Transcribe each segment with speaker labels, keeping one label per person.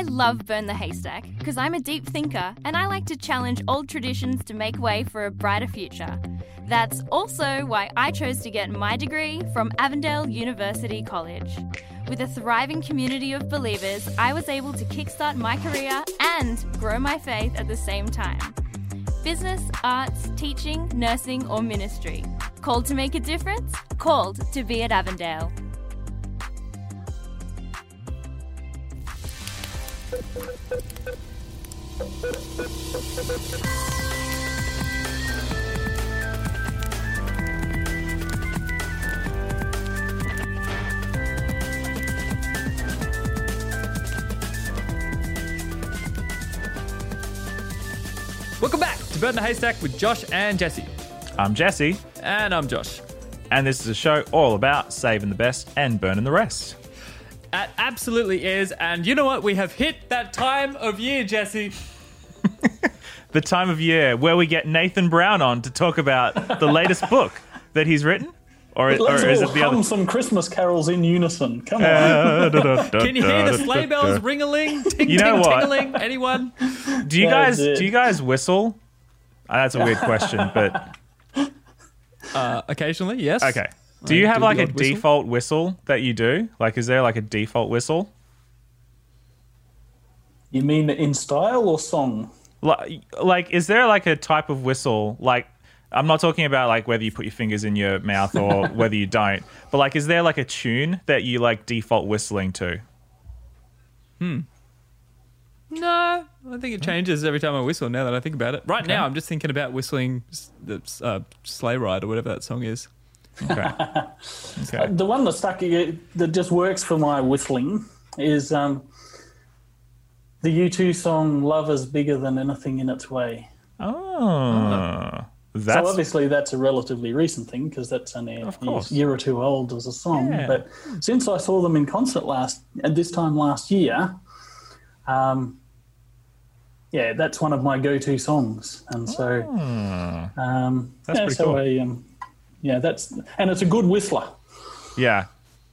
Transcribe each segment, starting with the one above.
Speaker 1: I love Burn the Haystack because I'm a deep thinker and I like to challenge old traditions to make way for a brighter future. That's also why I chose to get my degree from Avondale University College. With a thriving community of believers, I was able to kickstart my career and grow my faith at the same time. Business, arts, teaching, nursing, or ministry. Called to make a difference? Called to be at Avondale.
Speaker 2: Welcome back to Burn the Haystack with Josh and Jesse.
Speaker 3: I'm Jesse,
Speaker 2: And I'm Josh.
Speaker 3: and this is a show all about saving the best and burning the rest.
Speaker 2: It absolutely is. And you know what? We have hit that time of year, Jesse.
Speaker 3: The time of year where we get Nathan Brown on to talk about the latest book that he's written, or, or
Speaker 4: Let's
Speaker 3: is
Speaker 4: all
Speaker 3: it the
Speaker 4: hum
Speaker 3: other?
Speaker 4: some Christmas carols in unison. Come on.
Speaker 2: Can you hear the sleigh bells ring-a-ling? Ting,
Speaker 3: You know
Speaker 2: ting,
Speaker 3: what?
Speaker 2: ting-a-ling? Anyone?
Speaker 3: Do you
Speaker 4: That
Speaker 3: guys do you guys whistle? Uh, that's a weird question, but
Speaker 2: Uh, occasionally, yes.
Speaker 3: okay. Do
Speaker 2: I
Speaker 3: you have
Speaker 2: do
Speaker 3: like a
Speaker 2: whistle.
Speaker 3: default whistle that you do? Like, is there like a default whistle?
Speaker 4: You mean in style or song?
Speaker 3: Like, like, is there like a type of whistle? Like, I'm not talking about like whether you put your fingers in your mouth or whether you don't, but like, is there like a tune that you like default whistling to? Hmm.
Speaker 2: No, I think it changes every time I whistle. Now that I think about it, right now I'm just thinking about whistling the uh, sleigh ride or whatever that song is.
Speaker 3: Okay. Okay.
Speaker 4: The one that stuck that just works for my whistling is um, the U2 song "Love is Bigger Than Anything in Its Way."
Speaker 3: Oh,
Speaker 4: So obviously that's a relatively recent thing because that's only a year or two old as a song.
Speaker 3: Yeah.
Speaker 4: But since I saw them in concert last at this time last year, um, yeah, that's one of my go-to songs, and so um,
Speaker 3: That's
Speaker 4: yeah,
Speaker 3: pretty
Speaker 4: so
Speaker 3: cool.
Speaker 4: I, um, yeah, that's and it's a good whistler.
Speaker 3: yeah,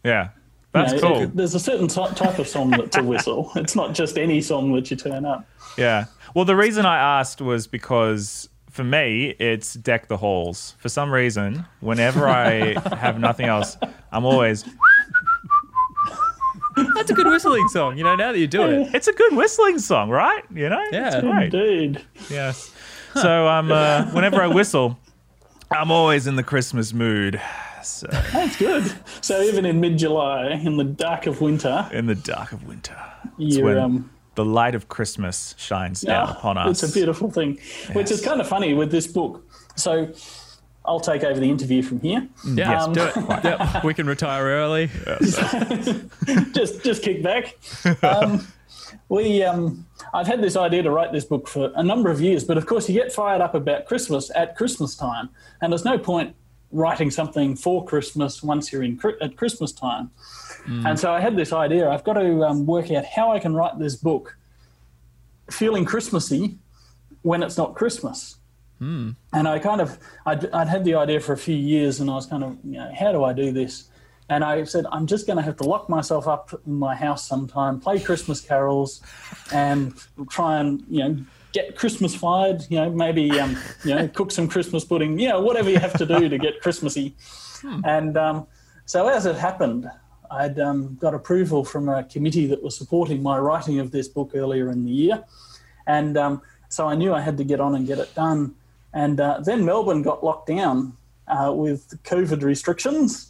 Speaker 3: yeah. That's
Speaker 4: You know,
Speaker 3: cool.
Speaker 4: it- there's a certain ty- type of song that to whistle. It's not just any song that you turn up.
Speaker 3: Yeah. Well, the reason I asked was because for me, it's Deck the Halls. For some reason, whenever I have nothing else, I'm always,
Speaker 2: That's a good whistling song. You know, now that you do it.
Speaker 3: it's a good whistling song, right? You know?
Speaker 2: Yeah.
Speaker 3: It's great.
Speaker 4: Indeed.
Speaker 3: Yes. So um, uh, whenever I whistle, I'm always in the Christmas mood. So,
Speaker 4: That's good. So even in mid-July, in the dark of winter,
Speaker 3: in the dark of winter,
Speaker 4: you
Speaker 3: when
Speaker 4: um,
Speaker 3: the light of Christmas shines down
Speaker 4: Ah,
Speaker 3: upon us.
Speaker 4: It's a beautiful thing, which is kind of funny with this book. So I'll take over the interview from here.
Speaker 2: Yeah,
Speaker 4: Um,
Speaker 2: do it. Yep, we can retire early.
Speaker 4: just just kick back. Um, we um, I've had this idea to write this book for a number of years, but of course you get fired up about Christmas at Christmas time, and there's no point writing something for Christmas once you're in at Christmas time. And so I had this idea. I've got to um, work out how I can write this book feeling Christmassy when it's not Christmas. And I kind of, I'd, I'd had the idea for a few years, and I was kind of, you know, how do I do this? And I said, I'm just going to have to lock myself up in my house sometime, play Christmas carols, and try and, you know, get Christmas fired. You know, maybe, um, you know, cook some Christmas pudding. You know, whatever you have to do to get Christmassy. And um, so as it happened, I'd um, got approval from a committee that was supporting my writing of this book earlier in the year. And um, so I knew I had to get on and get it done. And uh, then Melbourne got locked down uh, with COVID restrictions.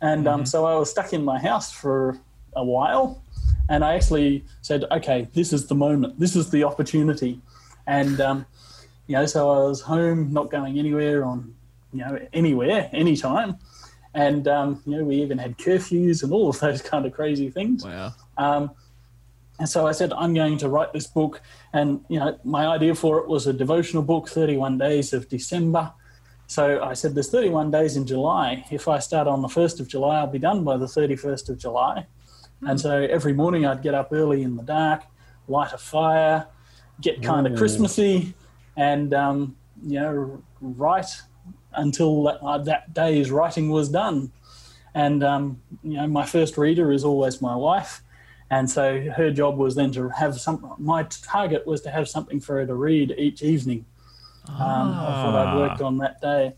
Speaker 4: And um, so I was stuck in my house for a while. And I actually said, okay, this is the moment, this is the opportunity. And, um, you know, so I was home, not going anywhere on, you know, anywhere, anytime. And, um, you know, we even had curfews and all of those kind of crazy things.
Speaker 2: Wow.
Speaker 4: Um, and so I said, I'm going to write this book. And, you know, my idea for it was a devotional book, 31 Days of December. So I said, there's 31 days in July. If I start on the 1st of July, I'll be done by the 31st of July. And so every morning I'd get up early in the dark, light a fire, get kind of Christmassy, and, um, you know, write until that, uh, that day's writing was done. And, um, you know, my first reader is always my wife And so her job was then to have some. My target was to have something for her to read each evening um, of what I'd worked on that day.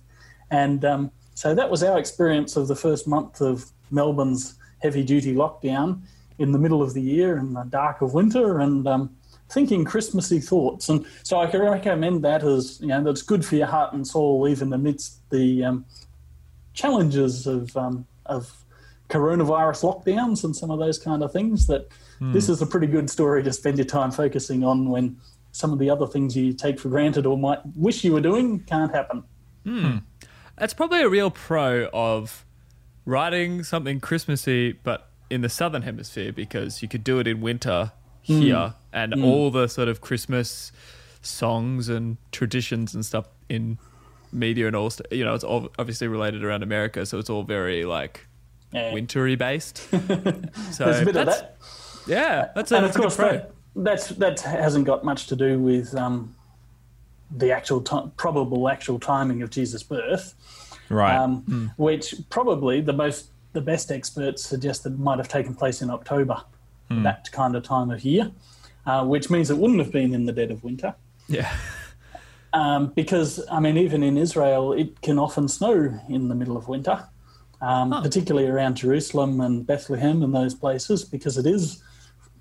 Speaker 4: And um, so that was our experience of the first month of Melbourne's heavy duty lockdown in the middle of the year in the dark of winter and um, thinking Christmassy thoughts. And so I can recommend that as, you know, that's good for your heart and soul, even amidst the um, challenges of, um, of coronavirus lockdowns and some of those kind of things. That this is a pretty good story to spend your time focusing on when some of the other things you take for granted or might wish you were doing can't happen. Hmm.
Speaker 2: That's probably a real pro of writing something Christmassy, but in the southern hemisphere because you could do it in winter hmm. here, and hmm. all the sort of Christmas songs and traditions and stuff in media and all, st- you know, it's all obviously related around America, so it's all very like
Speaker 4: Yeah.
Speaker 2: wintry based. so
Speaker 4: There's a bit of that.
Speaker 2: Yeah, that's a,
Speaker 4: and
Speaker 2: that's
Speaker 4: of course,
Speaker 2: pro.
Speaker 4: That, that's that hasn't got much to do with um, the actual ti probable actual timing of Jesus' birth,
Speaker 3: Right.
Speaker 4: um, which probably the most the best experts suggest that might have taken place in October, that kind of time of year, uh, which means it wouldn't have been in the dead of winter.
Speaker 2: Yeah.
Speaker 4: Um, because I mean, even in Israel, it can often snow in the middle of winter, um, particularly around Jerusalem and Bethlehem and those places, because it is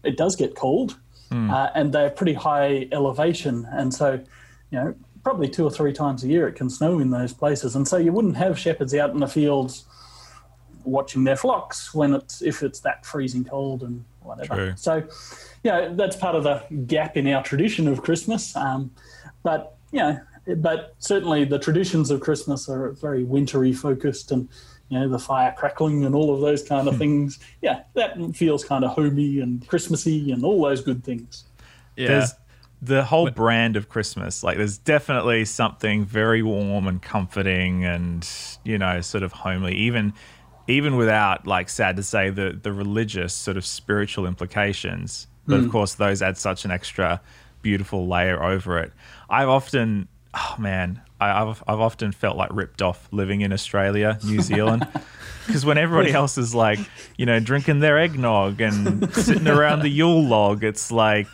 Speaker 4: it does get cold, uh, and they're pretty high elevation, and so you know probably two or three times a year it can snow in those places, and so you wouldn't have shepherds out in the fields watching their flocks when it's if it's that freezing cold and whatever.
Speaker 3: True.
Speaker 4: So, you know, that's part of the gap in our tradition of Christmas. Um, but you know, but certainly the traditions of Christmas are very wintry focused, and you know, the fire crackling and all of those kind of hmm. things. Yeah, that feels kind of homey and Christmassy and all those good things.
Speaker 2: Yeah.
Speaker 3: There's the whole brand of Christmas. Like, there's definitely something very warm and comforting, and you know, sort of homely. Even, even without like, sad to say, the the religious sort of spiritual implications. But of hmm. course, those add such an extra beautiful layer over it. I've often, oh man, I, I've I've often felt like ripped off living in Australia, New Zealand. Because when everybody else is like, you know, drinking their eggnog and sitting around the Yule log, it's like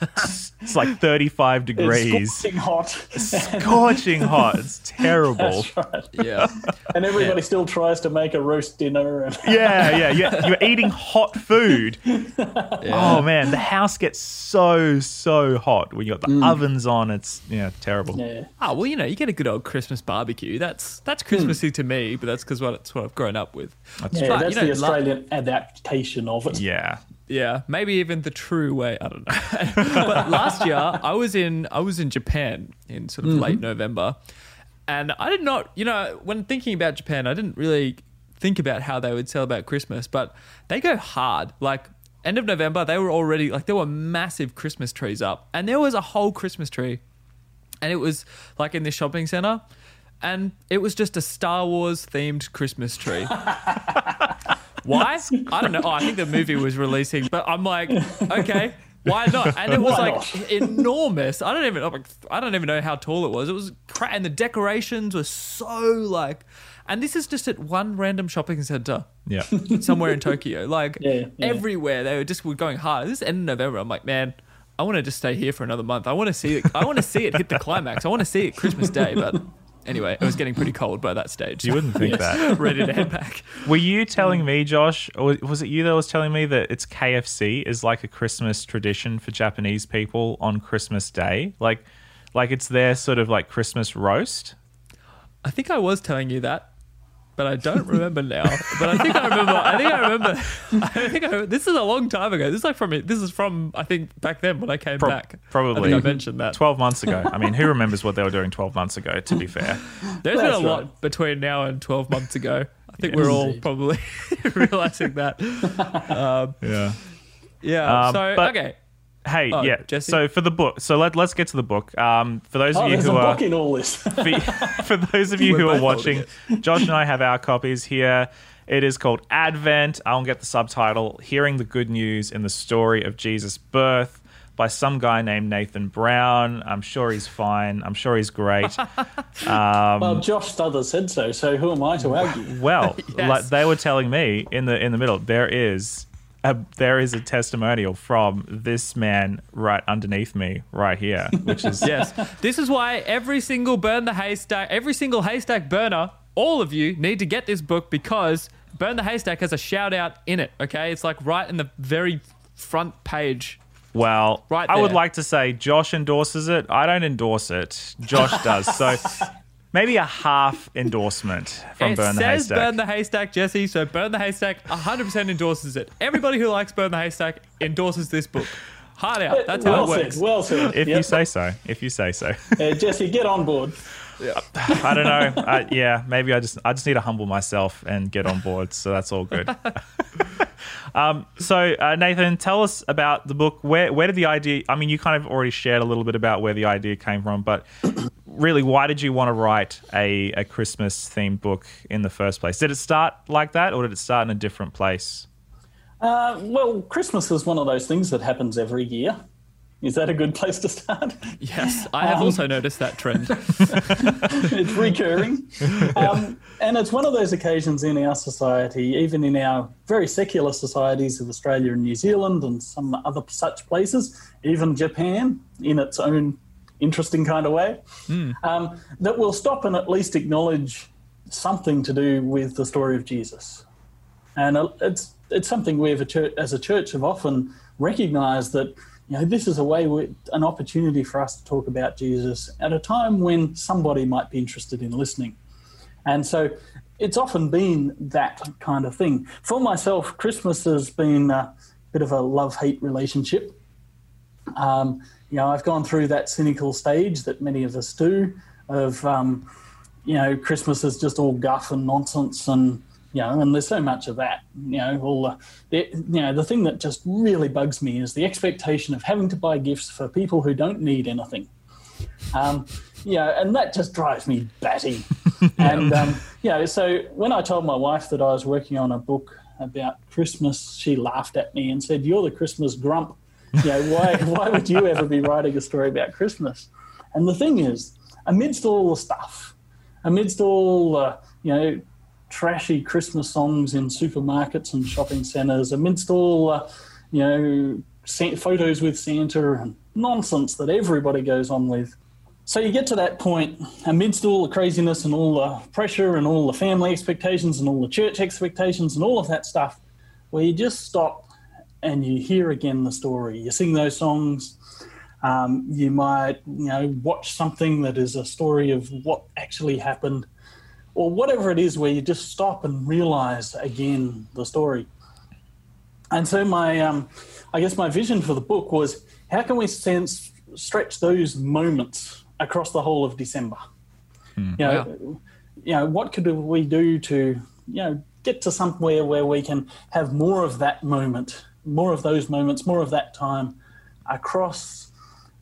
Speaker 3: it's like 35
Speaker 4: It's
Speaker 3: degrees,
Speaker 4: scorching hot,
Speaker 3: scorching hot. It's terrible.
Speaker 2: yeah.
Speaker 4: and everybody still tries to make a roast dinner. And
Speaker 3: Yeah, yeah, yeah. You're eating hot food. Oh man, the house gets so so hot when you got the mm. ovens on. It's yeah, terrible.
Speaker 4: yeah.
Speaker 2: Oh well, you know, you get a good old Christmas barbecue. That's that's hmm. Christmassy to me, but that's because what it's what I've grown up with.
Speaker 4: Yeah,
Speaker 2: But,
Speaker 4: that's
Speaker 2: you know,
Speaker 4: the
Speaker 2: la-
Speaker 4: Australian adaptation of it.
Speaker 3: Yeah.
Speaker 2: Yeah, maybe even the true way. I don't know. but last year, I was in I was in Japan in sort of late mm-hmm. November, and I did not, you know, when thinking about Japan, I didn't really think about how they would celebrate Christmas, but they go hard. Like end of November, they were already like there were massive Christmas trees up, and there was a whole Christmas tree, and it was like in this shopping center. And it was just a Star Wars themed Christmas tree. Why? I don't know. Oh, I think the movie was releasing, but I'm like, okay, why not? And it was
Speaker 4: Why
Speaker 2: like enormous. I don't even know. I don't even know how tall it was. It was cra- and the decorations were so like. And this is just at one random shopping center
Speaker 3: Yeah.
Speaker 2: somewhere in Tokyo. Like
Speaker 4: Yeah, yeah.
Speaker 2: everywhere, they were just were going hard. This is end of November. I'm like, man, I want to just stay here for another month. I want to see it. I want to see it hit the climax. I want to see it Christmas Day. But anyway, it was getting pretty cold by that stage.
Speaker 3: You wouldn't think that.
Speaker 2: ready to head back.
Speaker 3: Were you telling me, Josh, or was it you that was telling me that it's KFC is like a Christmas tradition for Japanese people on Christmas Day? Like, like it's their sort of like Christmas roast.
Speaker 2: I think I was telling you that, but I don't remember now. But I think I remember. I think I remember. I think I, this is a long time ago. This is like from this is from I think back then when I came
Speaker 3: Pro-
Speaker 2: back.
Speaker 3: probably.
Speaker 2: I, think I mentioned that.
Speaker 3: 12 months ago. I mean, who remembers what they were doing 12 months ago, to be fair?
Speaker 2: There's been a
Speaker 4: That's
Speaker 2: lot between now and 12 months ago. I think
Speaker 3: Yes.
Speaker 2: we're all
Speaker 4: Indeed.
Speaker 2: probably realizing that.
Speaker 3: Yeah.
Speaker 2: Yeah.
Speaker 3: Um,
Speaker 2: so
Speaker 3: but-
Speaker 2: okay.
Speaker 3: Hey,
Speaker 2: Oh,
Speaker 3: yeah.
Speaker 2: Jesse?
Speaker 3: So for the book, so let, let's get to the book. Um, for those of
Speaker 4: Oh,
Speaker 3: you
Speaker 4: there's a
Speaker 3: who are
Speaker 4: book in all this.
Speaker 3: for, for those of you
Speaker 2: We're
Speaker 3: who are watching, Josh and I have our copies here. It is called Advent. I'll get the subtitle Hearing the Good News in the Story of Jesus' Birth by some guy named Nathan Brown. I'm sure he's fine. I'm sure he's great.
Speaker 4: well, Josh Stothers said so, so who am I to argue?
Speaker 3: Well,
Speaker 2: Yes.
Speaker 3: like they were telling me in the in the middle, there is a, there is a testimonial from this man right underneath me, right here, which is
Speaker 2: Yes. This is why every single burn the haystack, every single haystack burner, all of you need to get this book because Burn the Haystack has a shout out in it. Okay. It's like right in the very front page.
Speaker 3: Well,
Speaker 2: Right
Speaker 3: I would like to say Josh endorses it. I don't endorse it. Josh does. So maybe a half endorsement from
Speaker 2: it
Speaker 3: Burn the Haystack.
Speaker 2: It says
Speaker 3: Haystack.
Speaker 2: Burn the Haystack, Jesse. So Burn the Haystack 100% endorses it. Everybody who likes Burn the Haystack endorses this book. Hard out. That's how
Speaker 4: well
Speaker 2: it works.
Speaker 4: said. Well said.
Speaker 3: if you say so. If you say so.
Speaker 4: Uh, Jesse, get on board.
Speaker 3: I don't know. I, yeah, maybe I just I just need to humble myself and get on board. So that's all good. um, so uh, Nathan, tell us about the book. Where where did the idea? I mean, you kind of already shared a little bit about where the idea came from, but really, why did you want to write a, a Christmas themed book in the first place? Did it start like that, or did it start in a different place?
Speaker 4: Uh, well, Christmas is one of those things that happens every year. Is that a good place to start?
Speaker 2: Yes. I have
Speaker 4: Um,
Speaker 2: also noticed that trend.
Speaker 4: it's recurring. Um, and it's one of those occasions in our society, even in our very secular societies of Australia and New Zealand and some other such places, even Japan in its own interesting kind of way, um, that will stop and at least acknowledge something to do with the story of Jesus. And uh, it's it's something we have as a church have often recognised that you know this is a way an opportunity for us to talk about Jesus at a time when somebody might be interested in listening. And so it's often been that kind of thing. For myself, Christmas has been a bit of a love hate relationship. Um, you know, I've gone through that cynical stage that many of us do of, um, you know, Christmas is just all guff and nonsense and, you know, and there's so much of that. You know, all the, the, you know, the thing that just really bugs me is the expectation of having to buy gifts for people who don't need anything. Um, you know, and that just drives me batty. and, um, you know, so when I told my wife that I was working on a book about Christmas, she laughed at me and said, You're the Christmas grump. You know, why, why would you ever be writing a story about Christmas? And the thing is, amidst all the stuff, amidst all the, you know, trashy Christmas songs in supermarkets and shopping centres, amidst all, uh, you know, photos with Santa and nonsense that everybody goes on with. So you get to that point amidst all the craziness and all the pressure and all the family expectations and all the church expectations and all of that stuff, where you just stop and you hear again the story. You sing those songs. Um, you might, you know, watch something that is a story of what actually happened, or whatever it is, where you just stop and realize again the story. And so my, um, I guess my vision for the book was how can we sense, stretch those moments across the whole of December? You know, you know, what could we do to, you know, get to somewhere where we can have more of that moment, more of those moments, more of that time across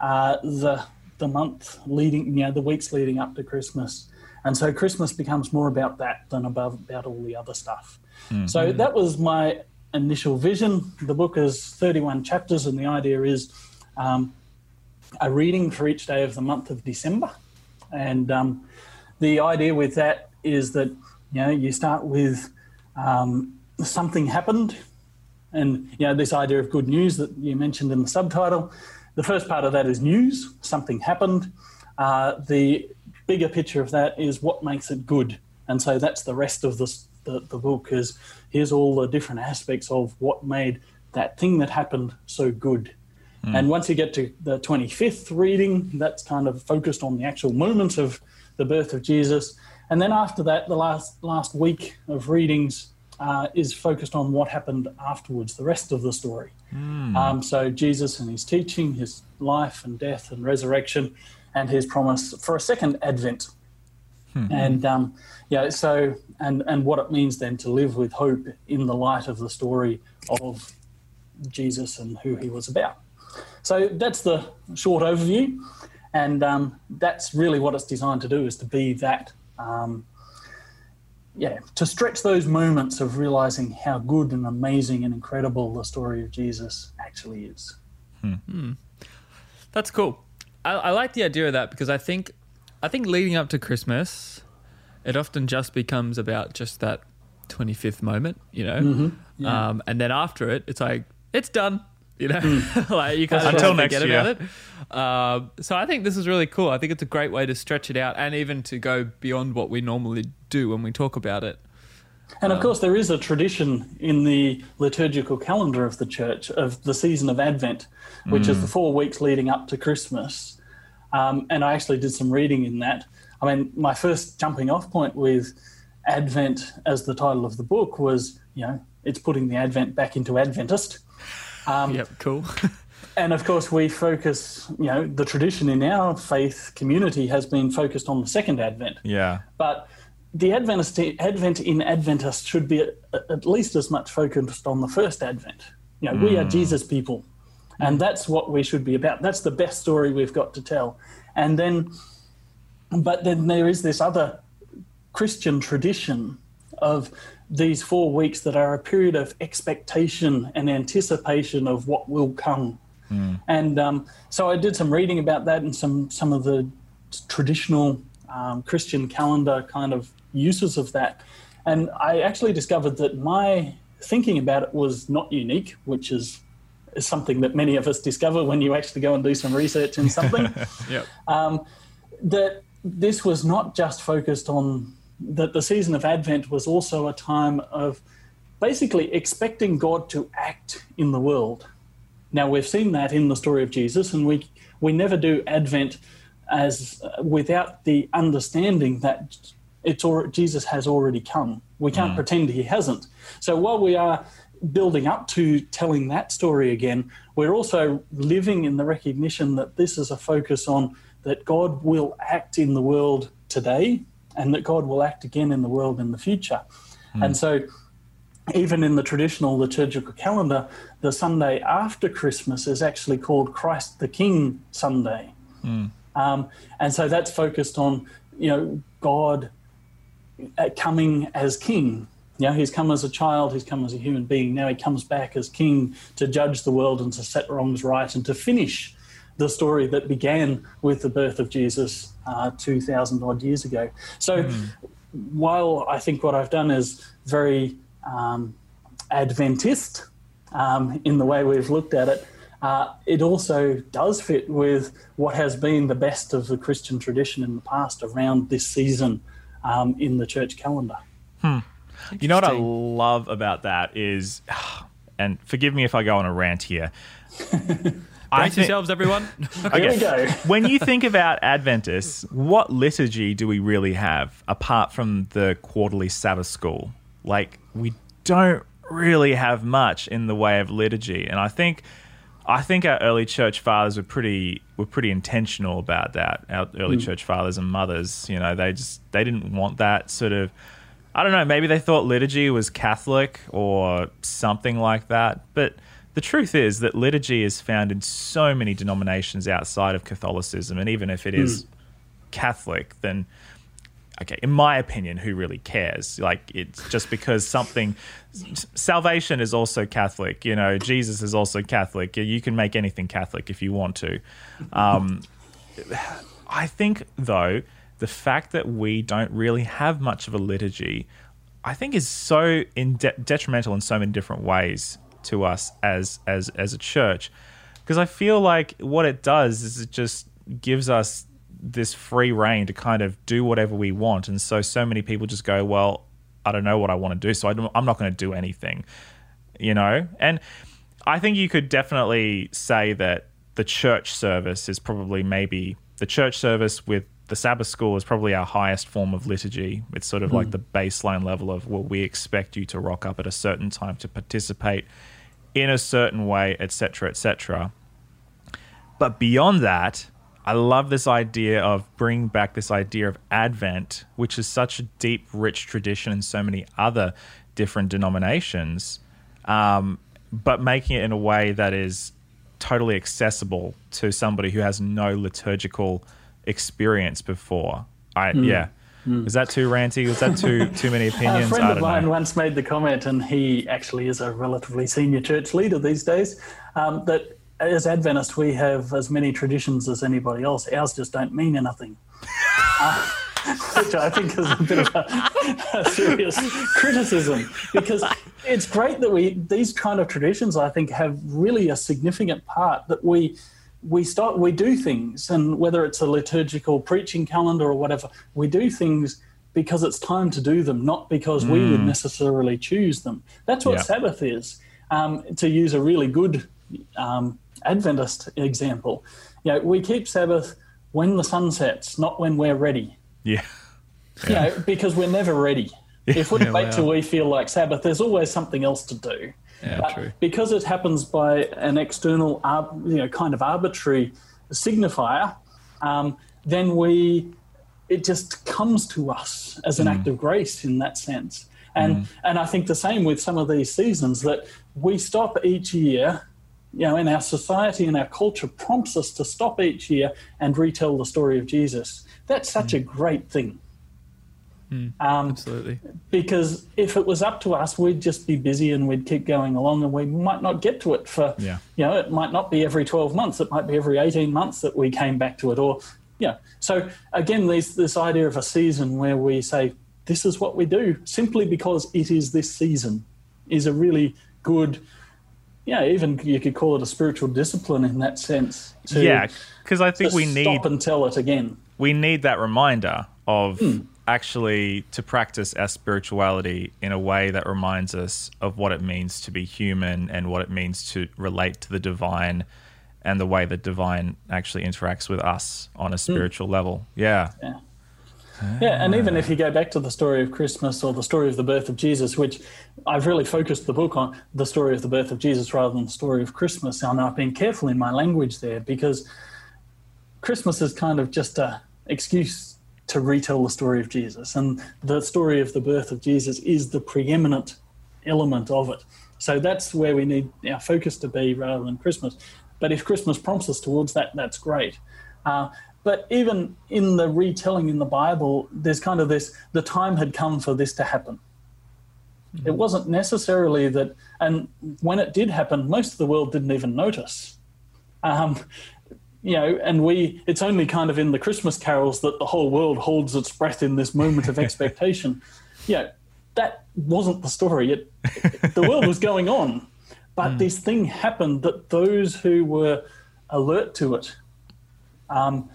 Speaker 4: uh, the the month leading, you know, the weeks leading up to Christmas. And so Christmas becomes more about that than about, about all the other stuff. So that was my initial vision. The book is 31 chapters, and the idea is um, a reading for each day of the month of December. And um, the idea with that is that you know you start with um, something happened, and you know this idea of good news that you mentioned in the subtitle. The first part of that is news. Something happened. Uh, the bigger picture of that is what makes it good, and so that's the rest of this, the the book. Is here's all the different aspects of what made that thing that happened so good. And once you get to the 25th reading, that's kind of focused on the actual moment of the birth of Jesus. And then after that, the last last week of readings uh, is focused on what happened afterwards, the rest of the story. Um, so Jesus and his teaching, his life and death and resurrection, and his promise for a second advent. And um, yeah, so and and what it means then to live with hope in the light of the story of Jesus and who he was about. So that's the short overview, and um, that's really what it's designed to do: is to be that, um, yeah, to stretch those moments of realizing how good and amazing and incredible the story of Jesus actually is.
Speaker 2: That's cool. I, I like the idea of that because I think, I think leading up to Christmas, it often just becomes about just that 25th moment, you know.
Speaker 4: Mm-hmm. Yeah.
Speaker 2: Um, and then after it, it's like, it's done. You know, like you kind of
Speaker 3: Until
Speaker 2: forget
Speaker 3: next
Speaker 2: about
Speaker 3: year.
Speaker 2: it. Um, so I think this is really cool. I think it's a great way to stretch it out and even to go beyond what we normally do when we talk about it.
Speaker 4: And of course, there is a tradition in the liturgical calendar of the church of the season of Advent, which is the four weeks leading up to Christmas. Um, and I actually did some reading in that. I mean, my first jumping off point with Advent as the title of the book was, you know, it's putting the Advent back into Adventist. Um,
Speaker 2: Yep, cool.
Speaker 4: And of course, we focus, you know, the tradition in our faith community has been focused on the second Advent.
Speaker 3: Yeah.
Speaker 4: But the Adventist, Advent in Adventist should be at, at least as much focused on the first Advent. You know, we are Jesus people, and that's what we should be about. That's the best story we've got to tell. And then, but then there is this other Christian tradition of these four weeks that are a period of expectation and anticipation of what will come. And um, so I did some reading about that and some some of the traditional um, Christian calendar kind of uses of that. And I actually discovered that my thinking about it was not unique, which is, is something that many of us discover when you actually go and do some research in something
Speaker 2: yep.
Speaker 4: that this was not just focused on that the season of Advent was also a time of basically expecting God to act in the world. Now we've seen that in the story of Jesus, and we we never do Advent as uh, without the understanding that it's or, Jesus has already come. We can't hmm. pretend he hasn't. So while we are building up to telling that story again, we're also living in the recognition that this is a focus on that God will act in the world today and that God will act again in the world in the future. Hmm. And so even in the traditional liturgical calendar, the Sunday after Christmas is actually called Christ the King Sunday. Hmm. Um, and so that's focused on, you know, God coming as king. You know, he's come as a child, he's come as a human being. Now he comes back as king to judge the world and to set wrongs right and to finish the story that began with the birth of Jesus uh, 2,000 odd years ago. So while I think what I've done is very um, Adventist um, in the way we've looked at it, uh, it also does fit with what has been the best of the Christian tradition in the past around this season um, in the church calendar.
Speaker 3: You know what I love about that is, and forgive me if I go on a rant here. I
Speaker 2: Brace
Speaker 3: thi-
Speaker 2: yourselves, everyone.
Speaker 4: Here we go.
Speaker 3: when you think about Adventists, what liturgy do we really have apart from the quarterly Sabbath school? Like, we don't really have much in the way of liturgy, and I think, I think our early church fathers were pretty were pretty intentional about that. Our early mm. church fathers and mothers, you know, they just they didn't want that sort of. I don't know. Maybe they thought liturgy was Catholic or something like that, but the truth is that liturgy is found in so many denominations outside of Catholicism, and even if it mm. is Catholic, then okay, in my opinion, who really cares? Like, it's just because something. Salvation is also Catholic, you know. Jesus is also Catholic. You can make anything Catholic if you want to. Um, I think, though, the fact that we don't really have much of a liturgy, I think, is so in de- detrimental in so many different ways to us as as as a church, because I feel like what it does is it just gives us this free rein to kind of do whatever we want, and so so many people just go, well, I don't know what I want to do, so I don't, I'm not going to do anything, you know, and I think you could definitely say that the church service is probably maybe the church service with the Sabbath school is probably our highest form of liturgy. It's sort of like hmm. the baseline level of well, we expect you to rock up at a certain time to participate in a certain way, etc., etc. But beyond that, I love this idea of bringing back this idea of Advent, which is such a deep, rich tradition in so many other different denominations, um, but making it in a way that is totally accessible to somebody who has no liturgical experience before. I yeah. Is that too ranty? Was that too too many opinions?
Speaker 4: A friend
Speaker 3: I
Speaker 4: of mine
Speaker 3: know.
Speaker 4: once made the comment, and he actually is a relatively senior church leader these days, um, that as Adventists we have as many traditions as anybody else. Ours just don't mean anything. Uh, which I think is a bit of a, a, serious criticism because it's great that we these kind of traditions I think have really a significant part that we we start we do things and whether it's a liturgical preaching calendar or whatever we do things because it's time to do them not because mm. we would mm. necessarily choose them that's what sabbath is um, to use a really good um, adventist example you know, we keep sabbath when the sun sets not when we're ready
Speaker 3: yeah,
Speaker 4: yeah. you know because we're never ready yeah. if we yeah, wait till we feel like sabbath there's always something else to do
Speaker 2: yeah, true.
Speaker 4: Because it happens by an external, you know, kind of arbitrary signifier, um, then we it just comes to us as an mm. act of grace in that sense. And mm. and I think the same with some of these seasons that we stop each year. You know, in our society and our culture prompts us to stop each year and retell the story of Jesus. That's such mm. a great thing.
Speaker 2: Mm, um, absolutely.
Speaker 4: Because if it was up to us, we'd just be busy and we'd keep going along, and we might not get to it for. Yeah. You know, it might not be every twelve months. It might be every eighteen months that we came back to it, or yeah. So again, this this idea of a season where we say this is what we do simply because it is this season is a really good. Yeah, even you could call it a spiritual discipline in that sense.
Speaker 3: To, yeah, because I think we need
Speaker 4: stop and tell it again.
Speaker 3: We need that reminder of. Mm actually to practice our spirituality in a way that reminds us of what it means to be human and what it means to relate to the divine and the way the divine actually interacts with us on a hmm. spiritual mm. level. Yeah.
Speaker 4: Yeah. Yeah, and even if you go back to the story of Christmas or the story of the birth of Jesus, which I've really focused the book on the story of the birth of Jesus rather than the story of Christmas, and I've been careful in my language there because Christmas is kind of just a excuse to retell the story of Jesus. And the story of the birth of Jesus is the preeminent element of it. So that's where we need our focus to be rather than Christmas. But if Christmas prompts us towards that, that's great. Uh, but even in the retelling in the Bible, there's kind of this the time had come for this to happen. Mm-hmm. It wasn't necessarily that, and when it did happen, most of the world didn't even notice. Um, you know, and we, it's only kind of in the Christmas carols that the whole world holds its breath in this moment of expectation. you know, that wasn't the story. It, it, the world was going on, but mm. this thing happened that those who were alert to it um,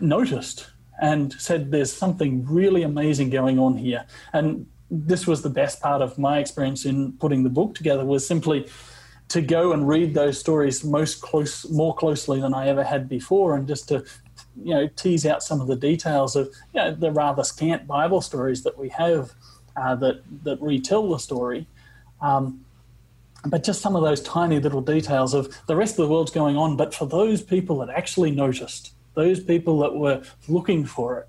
Speaker 4: noticed and said, "There's something really amazing going on here." And this was the best part of my experience in putting the book together was simply to go and read those stories most close, more closely than I ever had before, and just to you know tease out some of the details of you know, the rather scant Bible stories that we have uh, that that retell the story. Um, but just some of those tiny little details of the rest of the world's going on. But for those people that actually noticed, those people that were looking for it,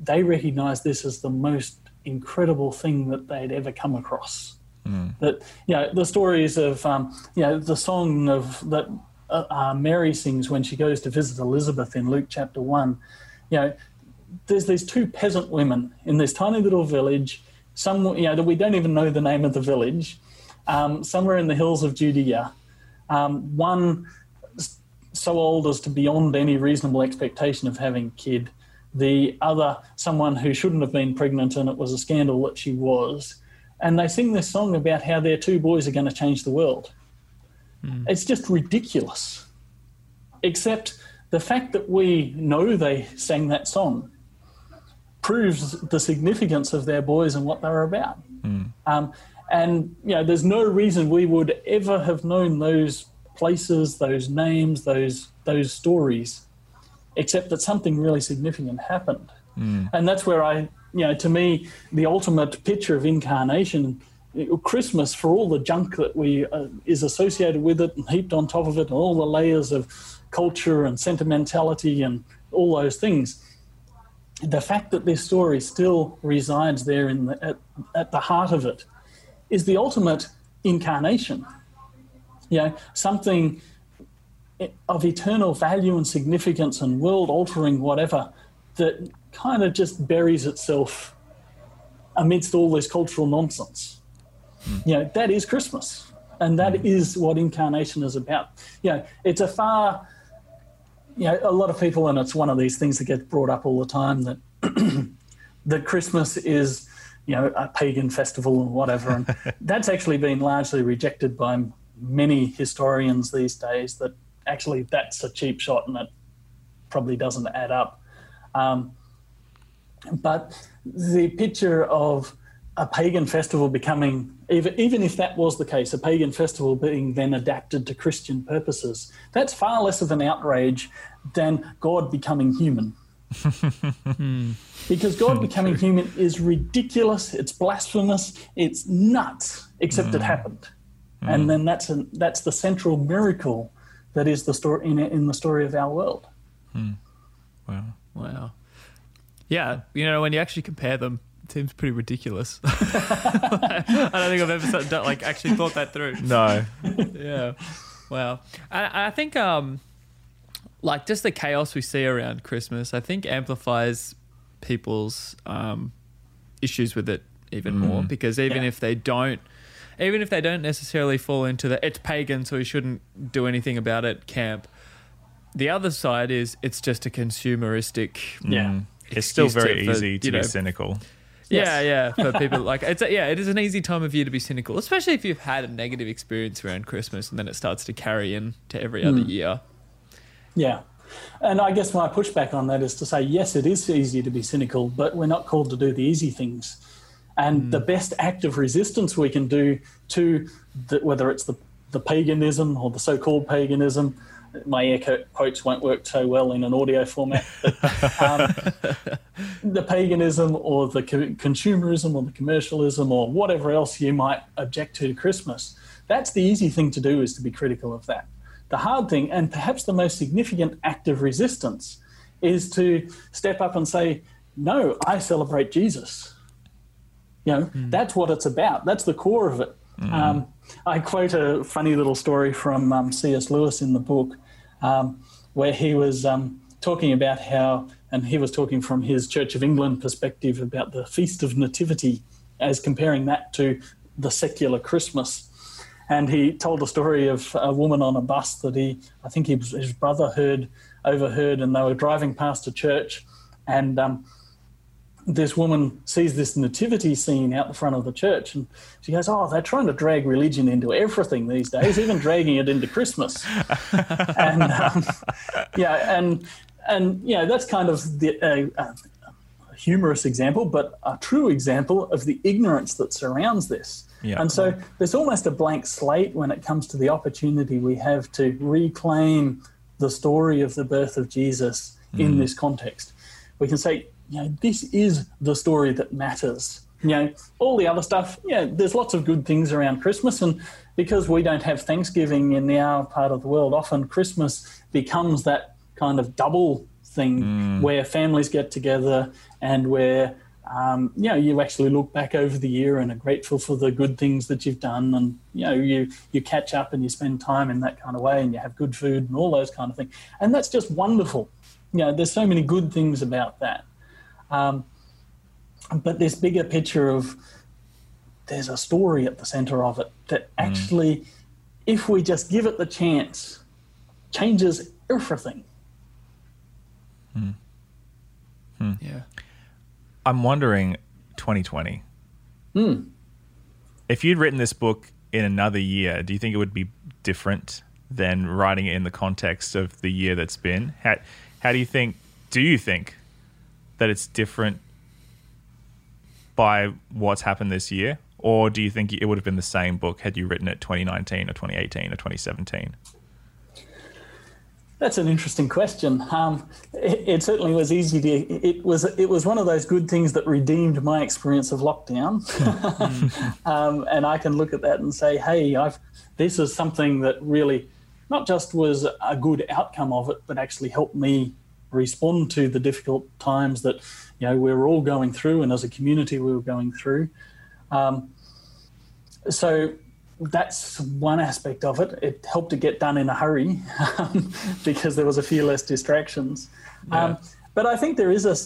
Speaker 4: they recognized this as the most incredible thing that they'd ever come across. Mm. That you know the stories of um, you know the song of that uh, uh, Mary sings when she goes to visit Elizabeth in Luke chapter one. You know, there's these two peasant women in this tiny little village. Some you know that we don't even know the name of the village. Um, somewhere in the hills of Judea. Um, one so old as to beyond any reasonable expectation of having a kid. The other, someone who shouldn't have been pregnant, and it was a scandal that she was and they sing this song about how their two boys are going to change the world. Mm. It's just ridiculous. Except the fact that we know they sang that song proves the significance of their boys and what they were about. Mm. Um, and you know, there's no reason we would ever have known those places, those names, those those stories, except that something really significant happened. Mm. And that's where I you know, to me, the ultimate picture of incarnation, Christmas, for all the junk that we uh, is associated with it and heaped on top of it, and all the layers of culture and sentimentality and all those things. The fact that this story still resides there in the, at, at the heart of it is the ultimate incarnation. You know, something of eternal value and significance and world altering whatever that kind of just buries itself amidst all this cultural nonsense. Mm. You know, that is Christmas. And that mm. is what incarnation is about. You know, it's a far, you know, a lot of people, and it's one of these things that gets brought up all the time that, that Christmas is, you know, a pagan festival or whatever. And that's actually been largely rejected by many historians these days that actually that's a cheap shot and it probably doesn't add up. Um, but the picture of a pagan festival becoming, even, even if that was the case, a pagan festival being then adapted to Christian purposes, that's far less of an outrage than God becoming human. because God becoming human is ridiculous, it's blasphemous, it's nuts, except mm. it happened. Mm. And then that's, a, that's the central miracle that is the story in, in the story of our world.
Speaker 3: Mm. Wow.
Speaker 2: Wow. Yeah, you know, when you actually compare them, it seems pretty ridiculous. I don't think I've ever like actually thought that through.
Speaker 3: No.
Speaker 2: yeah. Wow. I, I think um, like just the chaos we see around Christmas, I think amplifies people's um, issues with it even mm. more because even yeah. if they don't even if they don't necessarily fall into the it's pagan so we shouldn't do anything about it camp the other side is it's just a consumeristic
Speaker 3: yeah mm. it's still very to, easy for, to be know, cynical
Speaker 2: yeah yes. yeah for people like it's a, yeah it is an easy time of year to be cynical especially if you've had a negative experience around christmas and then it starts to carry in to every other mm. year
Speaker 4: yeah. And I guess my pushback on that is to say, yes, it is easy to be cynical, but we're not called to do the easy things. And mm. the best act of resistance we can do to the, whether it's the, the paganism or the so called paganism, my air quotes won't work so well in an audio format, but um, the paganism or the consumerism or the commercialism or whatever else you might object to Christmas, that's the easy thing to do is to be critical of that. The hard thing, and perhaps the most significant act of resistance, is to step up and say, No, I celebrate Jesus. You know, mm. that's what it's about. That's the core of it. Mm. Um, I quote a funny little story from um, C.S. Lewis in the book um, where he was um, talking about how, and he was talking from his Church of England perspective about the Feast of Nativity as comparing that to the secular Christmas and he told a story of a woman on a bus that he, I think he, his brother heard, overheard, and they were driving past a church, and um, this woman sees this nativity scene out the front of the church, and she goes, "Oh, they're trying to drag religion into everything these days, even dragging it into Christmas." and um, yeah, and and yeah, that's kind of the. Uh, uh, humorous example, but a true example of the ignorance that surrounds this. Yeah. And so there's almost a blank slate when it comes to the opportunity we have to reclaim the story of the birth of Jesus in mm. this context. We can say, you know, this is the story that matters. You know, all the other stuff, yeah, there's lots of good things around Christmas. And because we don't have Thanksgiving in our part of the world, often Christmas becomes that kind of double thing mm. where families get together and where um, you know, you actually look back over the year and are grateful for the good things that you've done, and you know, you you catch up and you spend time in that kind of way, and you have good food and all those kind of things, and that's just wonderful. You know, there's so many good things about that, um, but this bigger picture of there's a story at the center of it that mm. actually, mm. if we just give it the chance, changes everything.
Speaker 3: Mm. Yeah. I'm wondering 2020.
Speaker 4: Mm.
Speaker 3: If you'd written this book in another year, do you think it would be different than writing it in the context of the year that's been? How, how do you think, do you think that it's different by what's happened this year? Or do you think it would have been the same book had you written it 2019 or 2018 or 2017?
Speaker 4: That's an interesting question. Um, it, it, certainly was easy to. It was it was one of those good things that redeemed my experience of lockdown, um, and I can look at that and say, "Hey, I've this is something that really not just was a good outcome of it, but actually helped me respond to the difficult times that you know we were all going through, and as a community we were going through." Um, so that's one aspect of it. It helped to get done in a hurry because there was a few less distractions. Yeah. Um, but I think there is a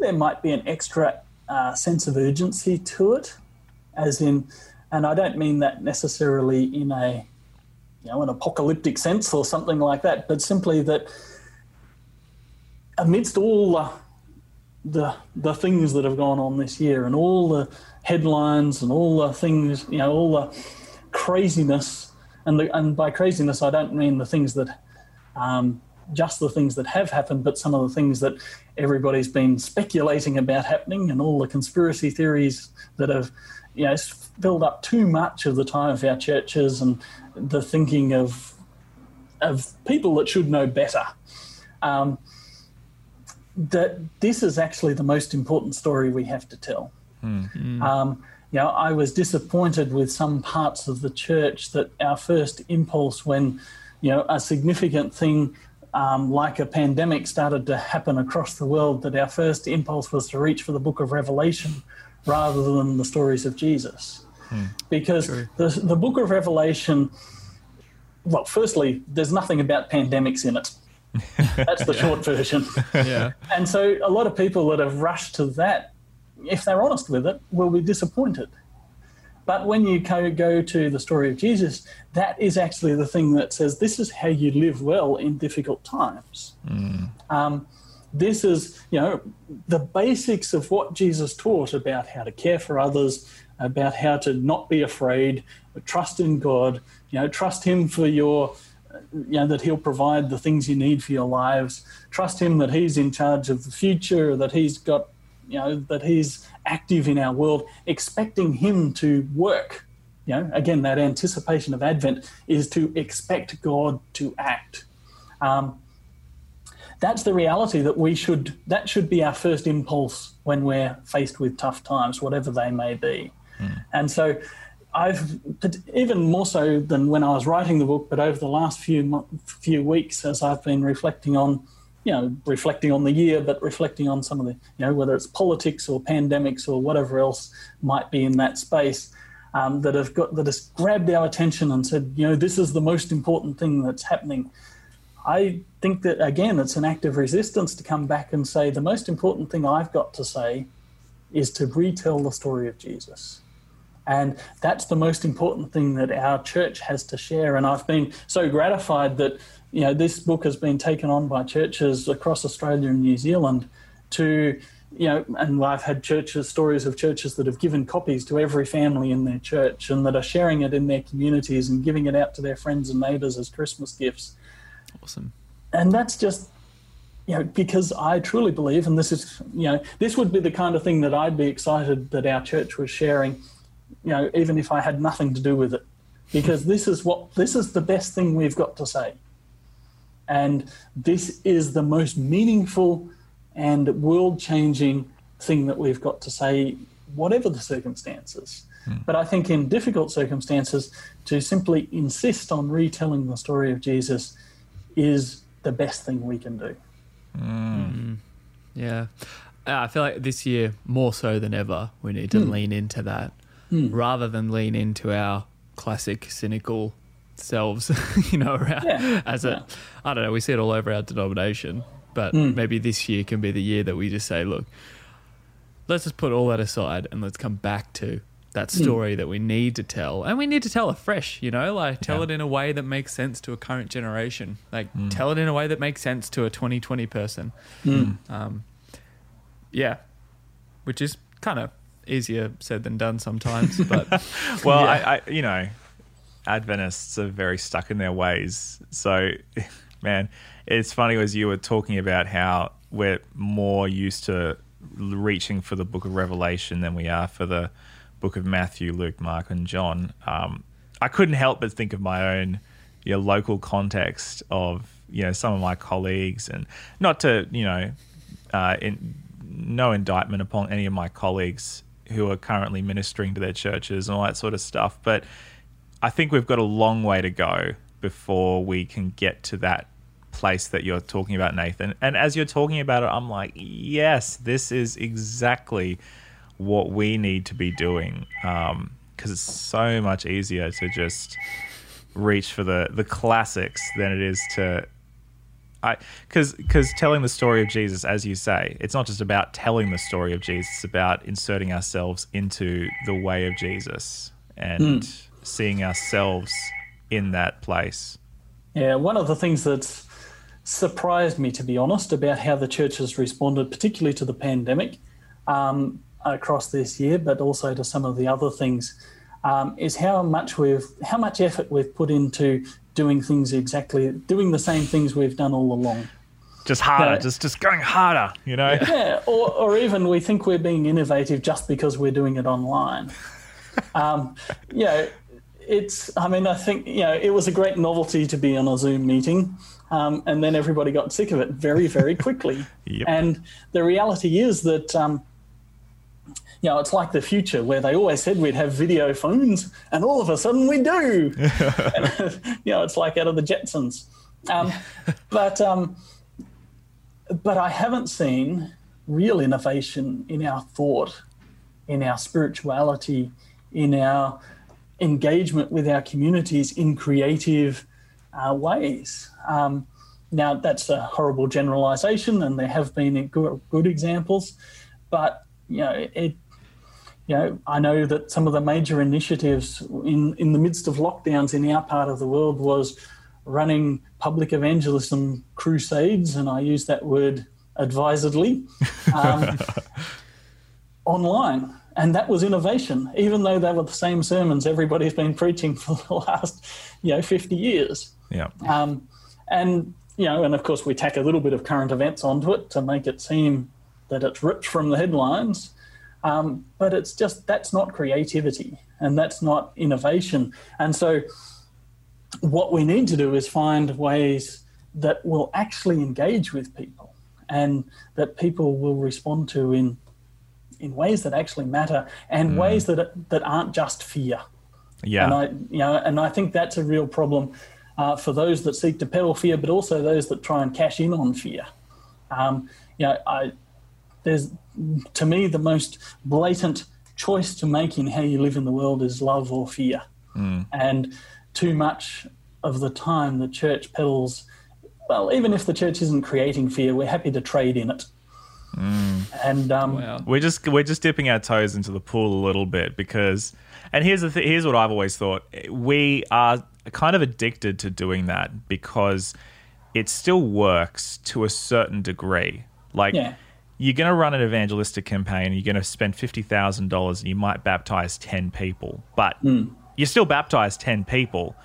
Speaker 4: there might be an extra uh, sense of urgency to it, as in, and I don't mean that necessarily in a you know an apocalyptic sense or something like that, but simply that amidst all the the the things that have gone on this year and all the headlines and all the things, you know, all the craziness. And the, and by craziness, I don't mean the things that um, just the things that have happened, but some of the things that everybody's been speculating about happening, and all the conspiracy theories that have, you know, filled up too much of the time of our churches, and the thinking of of people that should know better. Um, that this is actually the most important story we have to tell. Mm-hmm. Um, you know, I was disappointed with some parts of the church that our first impulse when, you know, a significant thing um, like a pandemic started to happen across the world, that our first impulse was to reach for the book of Revelation rather than the stories of Jesus. Hmm. Because the, the book of Revelation, well, firstly, there's nothing about pandemics in it. That's the yeah. short version.
Speaker 2: yeah.
Speaker 4: And so a lot of people that have rushed to that, if they're honest with it, will be disappointed. But when you go to the story of Jesus, that is actually the thing that says this is how you live well in difficult times. Mm. Um, this is, you know, the basics of what Jesus taught about how to care for others, about how to not be afraid, trust in God, you know, trust Him for your, you know, that He'll provide the things you need for your lives. Trust Him that He's in charge of the future, that He's got, you know, that He's active in our world, expecting Him to work. You know, again, that anticipation of Advent is to expect God to act. Um, that's the reality that we should. That should be our first impulse when we're faced with tough times, whatever they may be. Mm. And so, I've even more so than when I was writing the book, but over the last few few weeks, as I've been reflecting on you know, reflecting on the year, but reflecting on some of the, you know, whether it's politics or pandemics or whatever else might be in that space, um, that have got that has grabbed our attention and said, you know, this is the most important thing that's happening. I think that again, it's an act of resistance to come back and say the most important thing I've got to say is to retell the story of Jesus. And that's the most important thing that our church has to share. And I've been so gratified that you know, this book has been taken on by churches across Australia and New Zealand to, you know, and I've had churches, stories of churches that have given copies to every family in their church and that are sharing it in their communities and giving it out to their friends and neighbours as Christmas gifts.
Speaker 2: Awesome.
Speaker 4: And that's just, you know, because I truly believe, and this is, you know, this would be the kind of thing that I'd be excited that our church was sharing, you know, even if I had nothing to do with it. Because this is what, this is the best thing we've got to say. And this is the most meaningful and world changing thing that we've got to say, whatever the circumstances. Mm. But I think in difficult circumstances, to simply insist on retelling the story of Jesus is the best thing we can do.
Speaker 2: Mm. Yeah. I feel like this year, more so than ever, we need to mm. lean into that hmm. rather than lean into our classic cynical selves, you know, around yeah. as a, yeah. I don't know, we see it all over our denomination, but mm. maybe this year can be the year that we just say, look, let's just put all that aside and let's come back to that hmm. story mm. that we need to tell and we need to tell afresh you know like tell yeah. it in a way that makes sense to a current generation like mm. tell it in a way that makes sense to a 2020 person mm. um, yeah which is kind of easier said than done sometimes but
Speaker 3: well yeah. I, I you know Adventists are very stuck in their ways. So, man, it's funny as you were talking about how we're more used to reaching for the book of Revelation than we are for the book of Matthew, Luke, Mark, and John. Um, I couldn't help but think of my own you know, local context of you know some of my colleagues, and not to you know, uh, in, no indictment upon any of my colleagues who are currently ministering to their churches and all that sort of stuff, but I think we've got a long way to go before we can get to that place that you're talking about, Nathan. And as you're talking about it, I'm like, yes, this is exactly what we need to be doing. Because um, it's so much easier to just reach for the, the classics than it is to. I because because telling the story of Jesus, as you say, it's not just about telling the story of Jesus. It's about inserting ourselves into the way of Jesus and. Mm seeing ourselves in that place.
Speaker 4: Yeah, one of the things that's surprised me, to be honest, about how the church has responded, particularly to the pandemic um, across this year, but also to some of the other things, um, is how much we've how much effort we've put into doing things exactly doing the same things we've done all along.
Speaker 3: Just harder, yeah. just just going harder, you know.
Speaker 4: Yeah, or or even we think we're being innovative just because we're doing it online. um, you know, it's. I mean, I think you know it was a great novelty to be on a Zoom meeting. Um, and then everybody got sick of it very, very quickly.
Speaker 3: yep.
Speaker 4: And the reality is that, um, you know, it's like the future where they always said we'd have video phones, and all of a sudden we do. and, you know, it's like out of the Jetsons. Um, but um, but I haven't seen real innovation in our thought, in our spirituality, in our engagement with our communities in creative uh, ways. Um, now, that's a horrible generalization, and there have been good, good examples, but you know, it, you know, I know that some of the major initiatives in, in the midst of lockdowns in our part of the world was running public evangelism crusades, and I use that word advisedly, um, online. And that was innovation, even though they were the same sermons everybody's been preaching for the last, you know, 50 years.
Speaker 3: Yeah.
Speaker 4: Um, and you know, and of course we tack a little bit of current events onto it to make it seem that it's ripped from the headlines. Um, but it's just that's not creativity and that's not innovation. And so, what we need to do is find ways that will actually engage with people and that people will respond to in in ways that actually matter and mm. ways that that aren't just fear.
Speaker 3: Yeah.
Speaker 4: And I you know and I think that's a real problem uh, for those that seek to peddle fear, but also those that try and cash in on fear. Um, you know, I, there's to me the most blatant choice to make in how you live in the world is love or fear,
Speaker 3: mm.
Speaker 4: and too much of the time the church peddles. Well, even if the church isn't creating fear, we're happy to trade in it.
Speaker 3: Mm.
Speaker 4: And um,
Speaker 3: wow. we're just we're just dipping our toes into the pool a little bit because, and here's the th- here's what I've always thought: we are kind of addicted to doing that because it still works to a certain degree. Like
Speaker 4: yeah.
Speaker 3: You're going to run an evangelistic campaign, you're going to spend fifty thousand dollars, and you might baptize ten people, but
Speaker 4: mm.
Speaker 3: you still baptize ten people,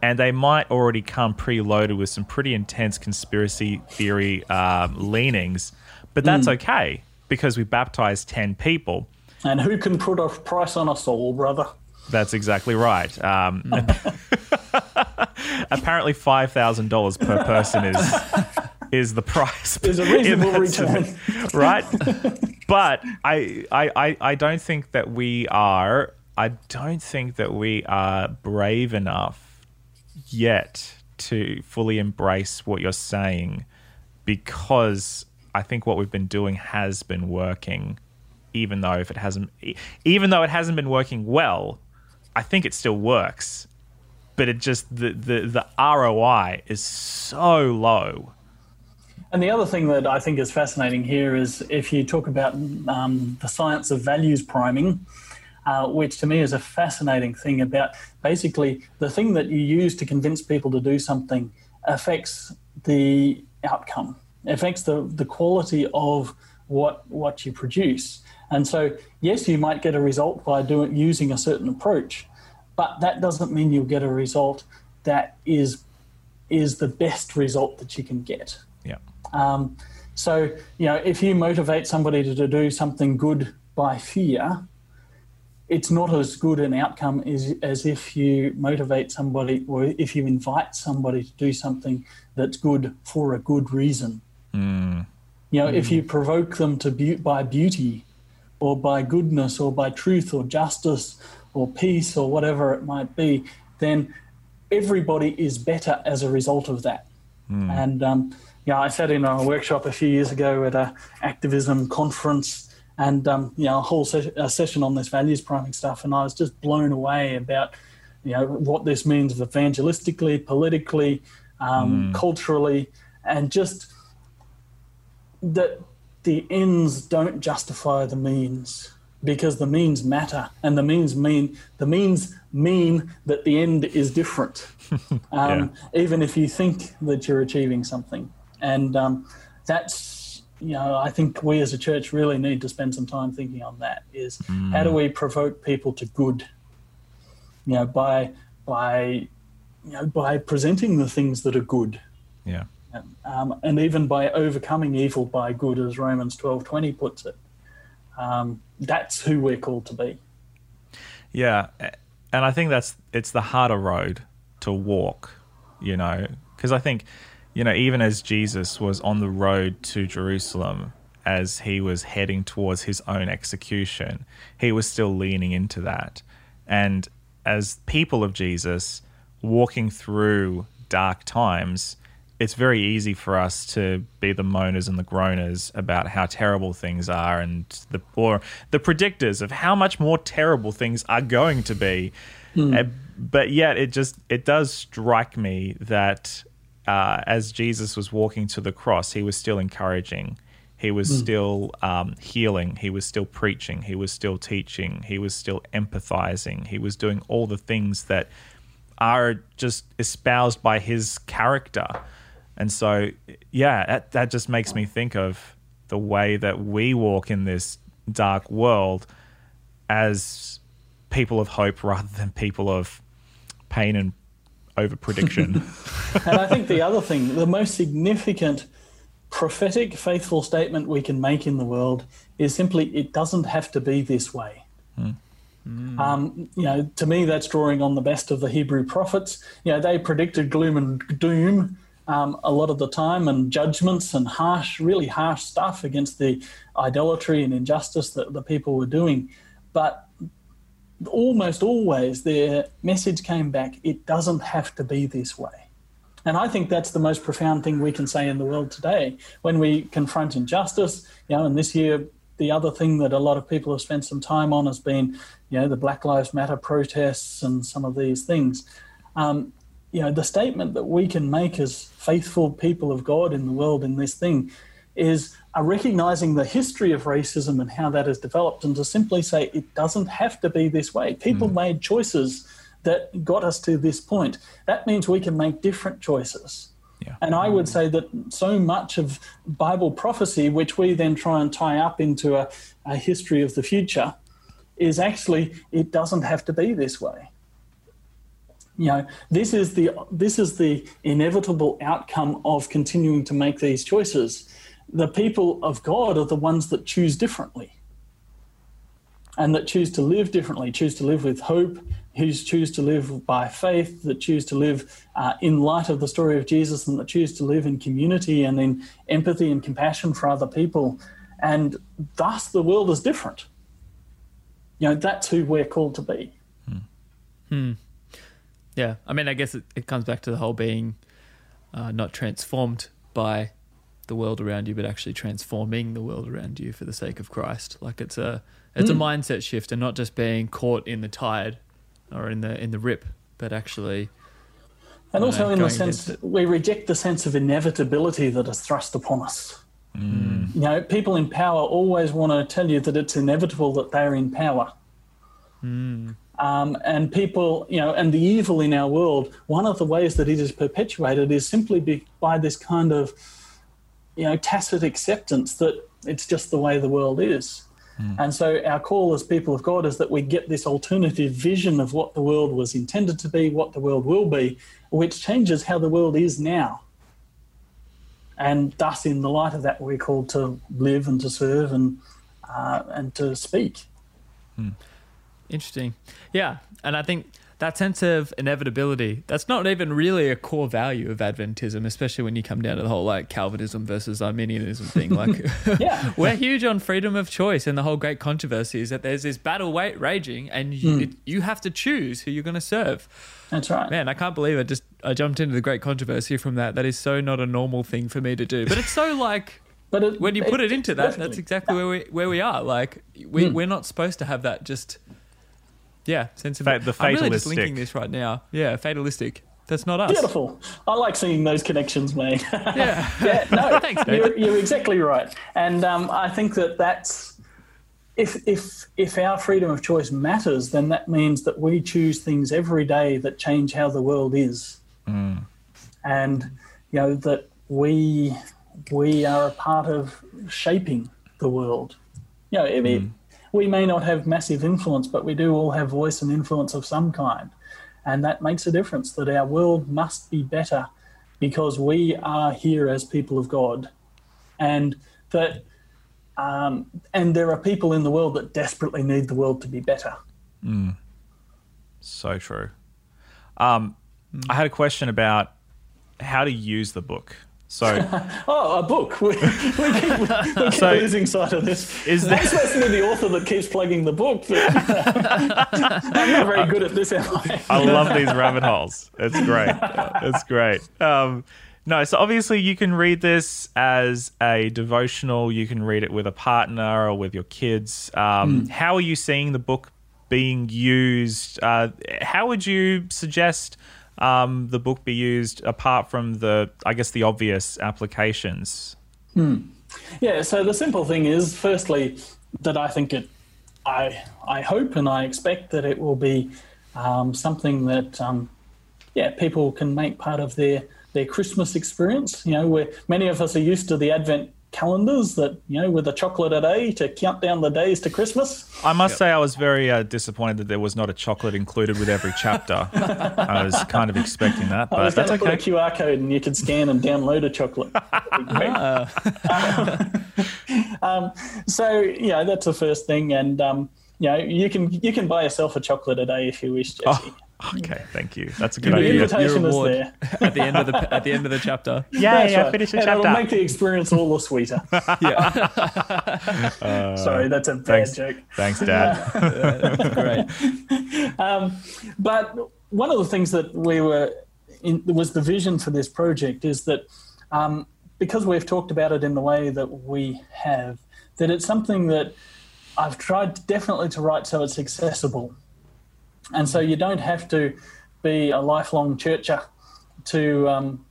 Speaker 3: and they might already come preloaded with some pretty intense conspiracy theory um, leanings, but that's mm. okay because we baptized ten people.
Speaker 4: And who can put a price on a soul, brother?
Speaker 3: That's exactly right. Um, apparently, five thousand dollars per person is is the price.
Speaker 4: Is a reasonable return,
Speaker 3: right? but I, I, I don't think that we are. I don't think that we are brave enough yet to fully embrace what you're saying, because I think what we've been doing has been working, even though if it hasn't, even though it hasn't been working well I think it still works, but it just the the the ROI is so low.
Speaker 4: And the other thing that I think is fascinating here is if you talk about um, the science of values priming, uh, which to me is a fascinating thing about basically the thing that you use to convince people to do something affects the outcome, affects the, the quality of what what you produce. And so, yes, you might get a result by doing using a certain approach, but that doesn't mean you'll get a result that is is the best result that you can get. Um, so you know, if you motivate somebody to, to do something good by fear, it's not as good an outcome as, as if you motivate somebody or if you invite somebody to do something that's good for a good reason.
Speaker 3: Mm.
Speaker 4: You know,
Speaker 3: mm.
Speaker 4: if you provoke them to be, by beauty or by goodness or by truth or justice or peace or whatever it might be, then everybody is better as a result of that.
Speaker 3: Mm.
Speaker 4: And um, yeah, I sat in a workshop a few years ago at a activism conference, and um, you know, a whole se- a session on this values priming stuff, and I was just blown away about you know what this means evangelistically, politically, um, mm. culturally, and just that the ends don't justify the means because the means matter and the means mean the means mean that the end is different um, yeah. even if you think that you're achieving something And um, that's, you know, I think we as a church really need to spend some time thinking on that is mm. how do we provoke people to good? You know, by, by, you know, by presenting the things that are good.
Speaker 3: Yeah.
Speaker 4: Um, and even by overcoming evil by good, as Romans twelve twenty puts it. Um, that's who we're called to be.
Speaker 3: Yeah, and I think that's it's the harder road to walk, you know, because I think, you know, even as Jesus was on the road to Jerusalem, as he was heading towards his own execution, he was still leaning into that, and as people of Jesus, walking through dark times it's very easy for us to be the moaners and the groaners about how terrible things are and the or the predictors of how much more terrible things are going to be mm. uh, but yet it just it does strike me that uh, as Jesus was walking to the cross he was still encouraging. He was mm. still um, healing. He was still preaching. He was still teaching. He was still empathizing. He was doing all the things that are just espoused by his character. And so, yeah, that, that just makes me think of the way that we walk in this dark world as people of hope rather than people of pain and over prediction.
Speaker 4: and I think the other thing, the most significant prophetic, faithful statement we can make in the world is simply it doesn't have to be this way. Hmm. Mm. Um, you know, to me, that's drawing on the best of the Hebrew prophets. You know, they predicted gloom and doom um, a lot of the time and judgments and harsh, really harsh stuff against the idolatry and injustice that the people were doing. But almost always their message came back it doesn't have to be this way. And I think that's the most profound thing we can say in the world today when we confront injustice. You know, and this year, the other thing that a lot of people have spent some time on has been, you know, the Black Lives Matter protests and some of these things. Um, you know, the statement that we can make as faithful people of God in the world in this thing is a recognizing the history of racism and how that has developed, and to simply say it doesn't have to be this way. People mm. made choices that got us to this point. That means we can make different choices. Yeah. And I would say that so much of Bible prophecy, which we then try and tie up into a, a history of the future, is actually it doesn't have to be this way you know this is the this is the inevitable outcome of continuing to make these choices the people of god are the ones that choose differently and that choose to live differently choose to live with hope who choose to live by faith that choose to live uh, in light of the story of jesus and that choose to live in community and in empathy and compassion for other people and thus the world is different you know that's who we're called to be
Speaker 2: hmm. Hmm. Yeah, I mean, I guess it, it comes back to the whole being uh, not transformed by the world around you, but actually transforming the world around you for the sake of Christ. Like it's a it's mm. a hmm. mindset shift, and not just being caught in the tide or in the in the rip, but actually.
Speaker 4: And also, know, in the sense, we reject the sense of inevitability that is thrust upon us. Mm. You know, people in power always want to tell you that it's inevitable that they're in power.
Speaker 2: Mm.
Speaker 4: Um, and people, you know, and the evil in our world, one of the ways that it is perpetuated is simply be, by this kind of, you know, tacit acceptance that it's just the way the world is. Mm. And so our call as people of God is that we get this alternative vision of what the world was intended to be, what the world will be, which changes how the world is now. And thus, in the light of that, we're called to live and to serve and uh, and to speak.
Speaker 2: Mm. Interesting. Yeah. And I think that sense of inevitability, that's not even really a core value of Adventism, especially when you come down to the whole like Calvinism versus Arminianism thing. Like,
Speaker 4: yeah.
Speaker 2: we're huge on freedom of choice, and the whole great controversy is that there's this battle weight raging, and you, mm. it, you have to choose who you're going to serve.
Speaker 4: That's right.
Speaker 2: Man, I can't believe I just I jumped into the great controversy from that. That is so not a normal thing for me to do, but it's so like. But it, when you put it, it into that, definitely. that's exactly where we where we are. Like we mm. we're not supposed to have that just yeah, sense of
Speaker 3: Fa- the fatalistic. I'm really
Speaker 2: just linking this right now. Yeah, fatalistic. That's not us.
Speaker 4: Beautiful. I like seeing those connections made.
Speaker 2: yeah.
Speaker 4: yeah. No, thanks. You're, you're, exactly right, and um, I think that that's if if if our freedom of choice matters, then that means that we choose things every day that change how the world is,
Speaker 3: mm.
Speaker 4: and you know that we we are a part of shaping the world. You know, it, it, we may not have massive influence, but we do all have voice and influence of some kind. And that makes a difference that our world must be better because we are here as people of God. And that um, and there are people in the world that desperately need the world to be better.
Speaker 3: So true. Um, I had a question about how to use the book. So,
Speaker 4: Oh, a book. We, we keep, we keep
Speaker 3: So-
Speaker 4: losing sight of this.
Speaker 3: is
Speaker 4: I'm
Speaker 3: there,
Speaker 4: supposed to be the author that keeps plugging the book, but I'm not very good at this, am I?
Speaker 3: I love these rabbit holes. It's great. It's great. Um, no, so obviously you can read this as a devotional. You can read it with a partner or with your kids. Um, How are you seeing the book being used? Uh, how would you suggest um, the book be used apart from the, I guess, the obvious applications?
Speaker 4: Yeah, so the simple thing is, firstly, that I think it, I, I hope and I expect that it will be um, something that, um, yeah, people can make part of their their Christmas experience. You know, where many of us are used to the Advent calendars that you know with a chocolate a day to count down the days to Christmas.
Speaker 3: I must say, I was very uh, disappointed that there was not a chocolate included with every chapter. I was kind of expecting that,
Speaker 4: I was
Speaker 3: but
Speaker 4: going
Speaker 3: that's
Speaker 4: to put
Speaker 3: okay.
Speaker 4: a QR code and you could scan and download a chocolate. That'd um, so yeah, that's the first thing, and um, you know you can you can buy yourself a chocolate a day if you wish, Jesse.
Speaker 3: Oh, okay, thank you. That's a good
Speaker 4: the
Speaker 3: idea.
Speaker 4: invitation is
Speaker 2: reward.
Speaker 4: there.
Speaker 2: at the end of the at the end of the chapter.
Speaker 3: Yeah,
Speaker 4: That's
Speaker 3: I
Speaker 4: right.
Speaker 3: finished the
Speaker 4: and it'll make the experience all the sweeter.
Speaker 2: Yeah,
Speaker 4: Sorry, that's a bad
Speaker 3: thanks.
Speaker 4: joke.
Speaker 3: Thanks, Dad.
Speaker 2: that's great.
Speaker 4: But one of the things that we were in, was the vision for this project is that um, because we've talked about it in the way that we have, that it's something that I've tried definitely to write so it's accessible, and so you don't have to be a lifelong churcher to um,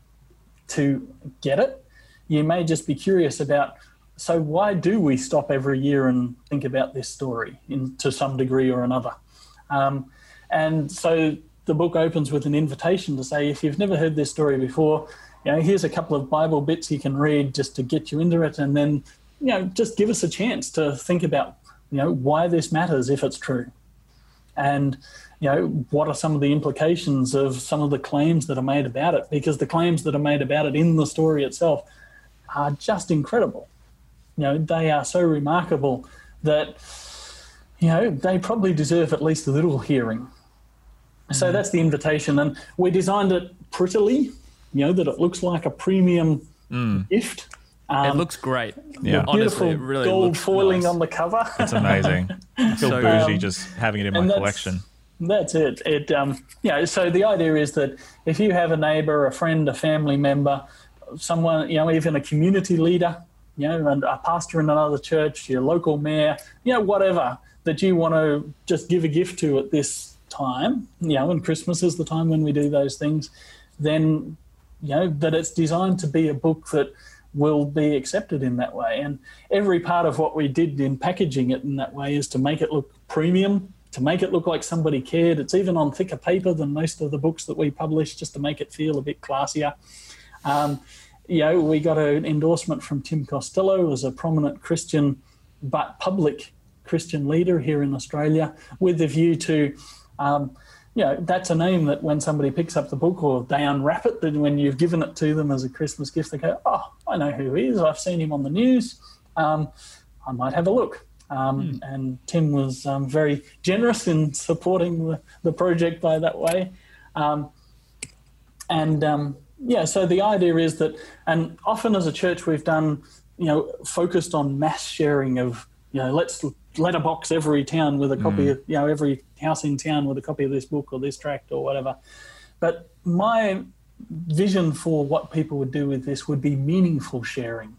Speaker 4: to get it. You may just be curious about. So why do we stop every year and think about this story in, to some degree or another? Um, and so the book opens with an invitation to say, if you've never heard this story before, you know, here's a couple of Bible bits you can read just to get you into it, and then, you know, just give us a chance to think about, you know, why this matters if it's true, and you know, what are some of the implications of some of the claims that are made about it? Because the claims that are made about it in the story itself are just incredible. You know, they are so remarkable that you know, they probably deserve at least a little hearing. So mm-hmm. that's the invitation. And we designed it prettily, you know, that it looks like a premium mm. gift. Um,
Speaker 2: It looks great.
Speaker 3: Yeah.
Speaker 2: honestly,
Speaker 4: beautiful
Speaker 2: it really
Speaker 4: gold
Speaker 2: looks
Speaker 4: foiling
Speaker 2: nice.
Speaker 4: on the cover.
Speaker 3: It's amazing. I feel
Speaker 2: So
Speaker 3: bougie
Speaker 4: Um,
Speaker 3: just having it in my
Speaker 4: and that's-
Speaker 3: collection.
Speaker 4: That's it. It um, you know, so the idea is that if you have a neighbour, a friend, a family member, someone, you know, even a community leader, you know, and a pastor in another church, your local mayor, you know, whatever that you want to just give a gift to at this time, you know, and Christmas is the time when we do those things, then you know that it's designed to be a book that will be accepted in that way. And every part of what we did in packaging it in that way is to make it look premium, to make it look like somebody cared. It's even on thicker paper than most of the books that we publish, just to make it feel a bit classier. Um, you know, we got an endorsement from Tim Costello as a prominent Christian, but public Christian leader here in Australia, with the view to, um, you know, that's a name that when somebody picks up the book or they unwrap it, then when you've given it to them as a Christmas gift, they go, "Oh, I know who he is. I've seen him on the news. Um, I might have a look." Um, And Tim was um, very generous in supporting the, the project by that way. Um, and um, yeah, so the idea is that, and often as a church, we've done, you know, focused on mass sharing of, you know, let's letterbox every town with a copy mm. of, you know, every house in town with a copy of this book or this tract or whatever. But my vision for what people would do with this would be meaningful sharing.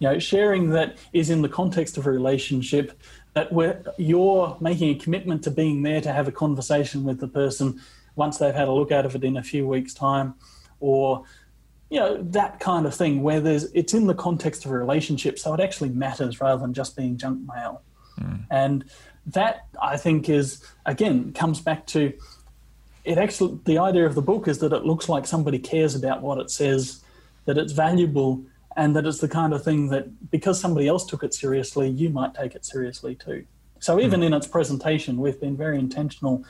Speaker 4: You know, sharing that is in the context of a relationship that where you're making a commitment to being there to have a conversation with the person once they've had a look at it in a few weeks' time, or you know that kind of thing where there's it's in the context of a relationship, so it actually matters rather than just being junk mail. And that I think is again comes back to it. Actually, the idea of the book is that it looks like somebody cares about what it says, that it's valuable and that it's the kind of thing that because somebody else took it seriously, you might take it seriously too. So even mm. in its presentation, we've been very intentional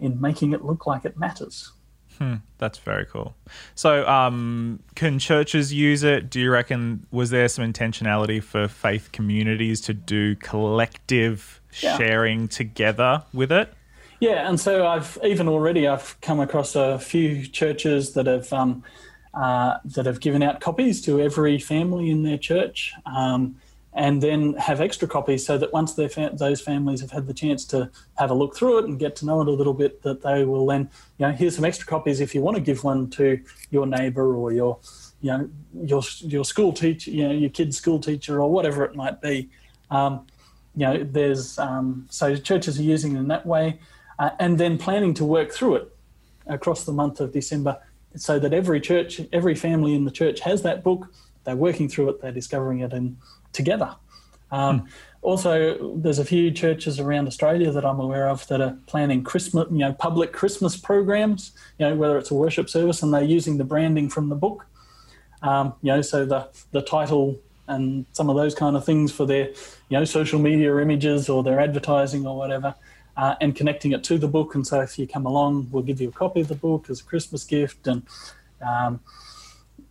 Speaker 4: in making it look like it matters.
Speaker 3: Hmm, that's very cool. So, um, can churches use it? Do you reckon was there some intentionality for faith communities to do collective yeah. sharing together with it?
Speaker 4: Yeah, and so I've even already I've come across a few churches that have um, uh, that have given out copies to every family in their church. Um, and then have extra copies so that once fa- those families have had the chance to have a look through it and get to know it a little bit, that they will then, you know, here's some extra copies if you want to give one to your neighbour or your, you know, your your school teacher, you know, your kid's school teacher or whatever it might be. Um, you know, there's um, so churches are using it in that way, uh, and then planning to work through it across the month of December, so that every church, every family in the church has that book. They're working through it. They're discovering it and together. Um, mm. Also, there's a few churches around Australia that I'm aware of that are planning Christmas, you know, public Christmas programs. You know, whether it's a worship service and they're using the branding from the book. Um, you know, so the the title and some of those kind of things for their, you know, social media images or their advertising or whatever, uh, and connecting it to the book. And so, if you come along, we'll give you a copy of the book as a Christmas gift and. Um,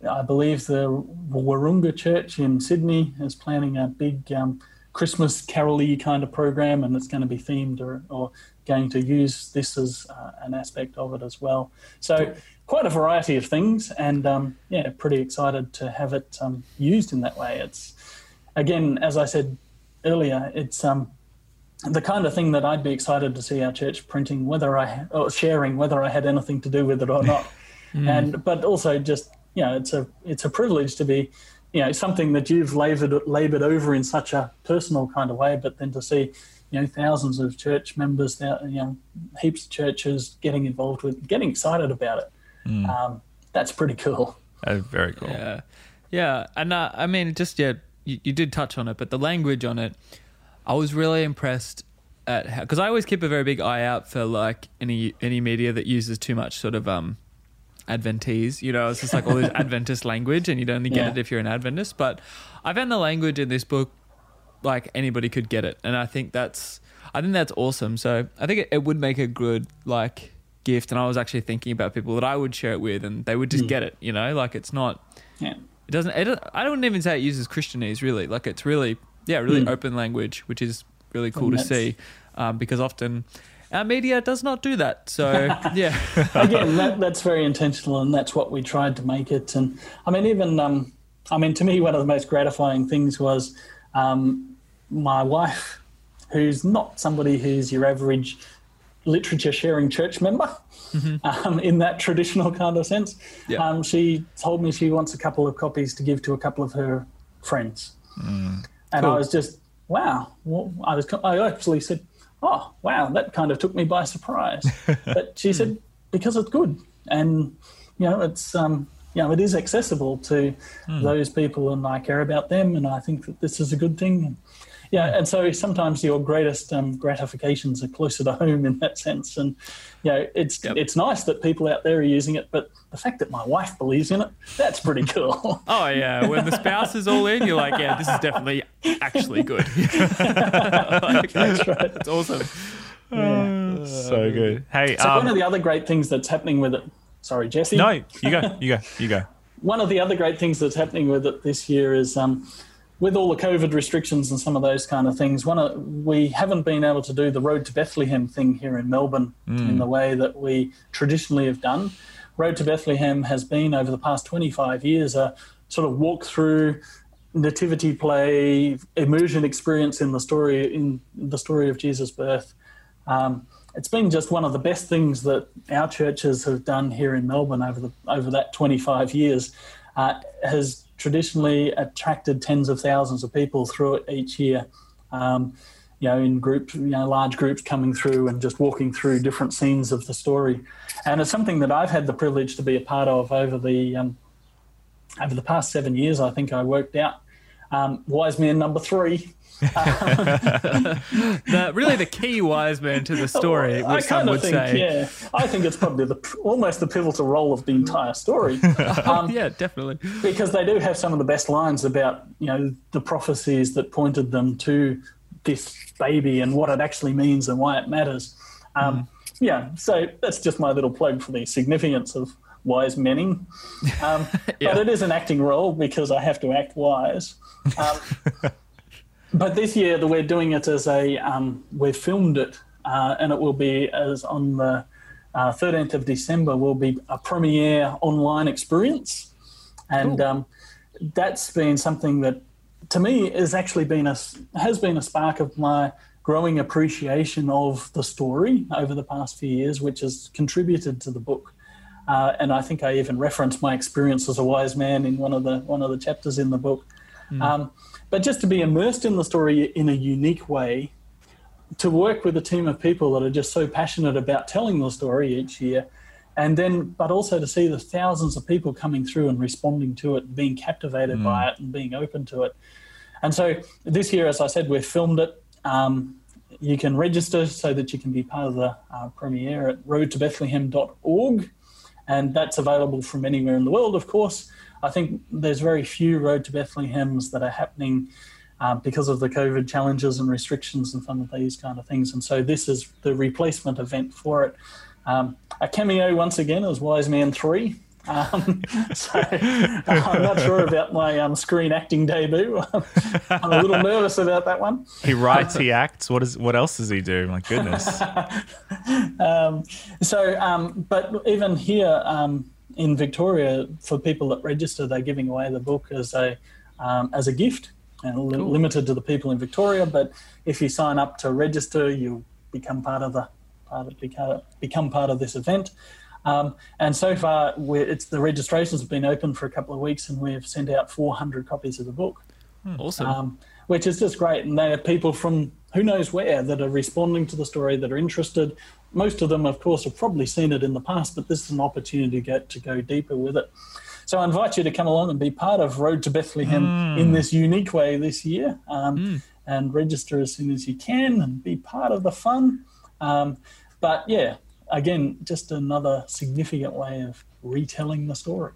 Speaker 4: I believe the Wahroonga Church in Sydney is planning a big um, Christmas carol kind of program, and it's going to be themed or, or going to use this as uh, an aspect of it as well. So, quite a variety of things, and um, yeah, pretty excited to have it um, used in that way. It's again, as I said earlier, it's um, the kind of thing that I'd be excited to see our church printing, whether I or sharing, whether I had anything to do with it or not. mm. And but also just you know, it's a it's a privilege to be, you know, something that you've labored labored over in such a personal kind of way, but then to see, you know, thousands of church members, you know, heaps of churches getting involved with, getting excited about it. Mm. Um, that's pretty cool.
Speaker 3: That's very cool.
Speaker 2: Yeah, yeah, and uh, I mean, just yeah, you, you did touch on it, but the language on it, I was really impressed at how because I always keep a very big eye out for like any any media that uses too much sort of um Adventese. You know, it's just like all this Adventist language, and you'd only get yeah. it if you're an Adventist. But I found the language in this book like anybody could get it, and I think that's I think that's awesome. So I think it, it would make a good like gift. And I was actually thinking about people that I would share it with, and they would just mm. get it. You know, like it's not.
Speaker 4: Yeah.
Speaker 2: It doesn't. It, I don't even say it uses Christianese really. Like it's really yeah, really mm. open language, which is really cool to see. Um, because often our media does not do that. So, yeah.
Speaker 4: Again, that, that's very intentional, and that's what we tried to make it. And I mean, even, um, I mean, to me, one of the most gratifying things was um, my wife, who's not somebody who's your average literature sharing church member mm-hmm. um, in that traditional kind of sense. Yeah. Um, she told me she wants a couple of copies to give to a couple of her friends. Mm, and cool. I was just, wow. Well, I was, I actually said, oh, wow, that kind of took me by surprise. but she said, because it's good. And, you know, it's, um, you know, it is accessible to mm. those people and I care about them. And I think that this is a good thing. Yeah, and so sometimes your greatest um, gratifications are closer to home in that sense. And you know, it's yep. it's nice that people out there are using it, but the fact that my wife believes in it, that's pretty cool.
Speaker 2: oh yeah, when the spouse is all in, you're like, yeah, this is definitely actually good. like, that's right. It's awesome.
Speaker 3: Yeah. so good. Hey,
Speaker 4: so um, one of the other great things that's happening with it. Sorry, Jesse.
Speaker 3: No, you go. You go. You go.
Speaker 4: one of the other great things that's happening with it this year is. Um, with all the COVID restrictions and some of those kind of things, one of, we haven't been able to do the Road to Bethlehem thing here in Melbourne mm. in the way that we traditionally have done. Road to Bethlehem has been over the past 25 years a sort of walk through nativity play immersion experience in the story in the story of Jesus' birth. Um, it's been just one of the best things that our churches have done here in Melbourne over the over that 25 years. Uh, has traditionally attracted tens of thousands of people through it each year. Um, you know, in groups, you know, large groups coming through and just walking through different scenes of the story, and it's something that I've had the privilege to be a part of over the um, over the past seven years. I think I worked out Um, wise man number three.
Speaker 2: the, really the key wise man to the story,
Speaker 4: I
Speaker 2: some
Speaker 4: kind of
Speaker 2: would
Speaker 4: think,
Speaker 2: say.
Speaker 4: yeah, I think it's probably the almost the pivotal role of the entire story. Um,
Speaker 2: yeah, definitely.
Speaker 4: because they do have some of the best lines about you know the prophecies that pointed them to this baby and what it actually means and why it matters. Um, Yeah, so that's just my little plug for the significance of wise menning. Um,
Speaker 2: Yeah.
Speaker 4: But it is an acting role because I have to act wise. Um, but this year that we're doing it as a um, we've filmed it uh, and it will be as on the uh, 13th of December will be a premiere online experience, and
Speaker 2: Cool.
Speaker 4: um, that's been something that to me has actually been a has been a spark of my growing appreciation of the story over the past few years, which has contributed to the book. Uh, and I think I even referenced my experience as a wise man in one of the one of the chapters in the book. Um, but just to be immersed in the story in a unique way, to work with a team of people that are just so passionate about telling the story each year, and then but also to see the thousands of people coming through and responding to it, being captivated by it, and being open to it. And so this year, as I said, we've filmed it. Um, you can register so that you can be part of the uh, premiere at roadtobethlehem.org and that's available from anywhere in the world, of course. I think there's very few Road to Bethlehems that are happening um, because of the COVID challenges and restrictions and some of these kind of things. And so this is the replacement event for it. Um, a cameo once again as Wise Man 3. Um, so I'm not sure about my um, screen acting debut. I'm a little nervous about that one.
Speaker 3: He writes, he acts. What is? What else does he do? My goodness.
Speaker 4: Um, so, um, but even here um, in Victoria, for people that register, they're giving away the book as a um, as a gift, and li- limited to the people in Victoria. But if you sign up to register, you become part of the part of, become, become part of this event. Um, and so far, we're, it's the registrations have been open for a couple of weeks, and we've sent out 400 copies of the book
Speaker 2: Awesome.
Speaker 4: um, which is just great. And they are people from who knows where that are responding to the story, that are interested. Most of them, of course, have probably seen it in the past, but this is an opportunity to get to go deeper with it. So I invite you to come along and be part of Road to Bethlehem in this unique way this year, um, and register as soon as you can and be part of the fun. Um, but yeah, again, just another significant way of retelling the story.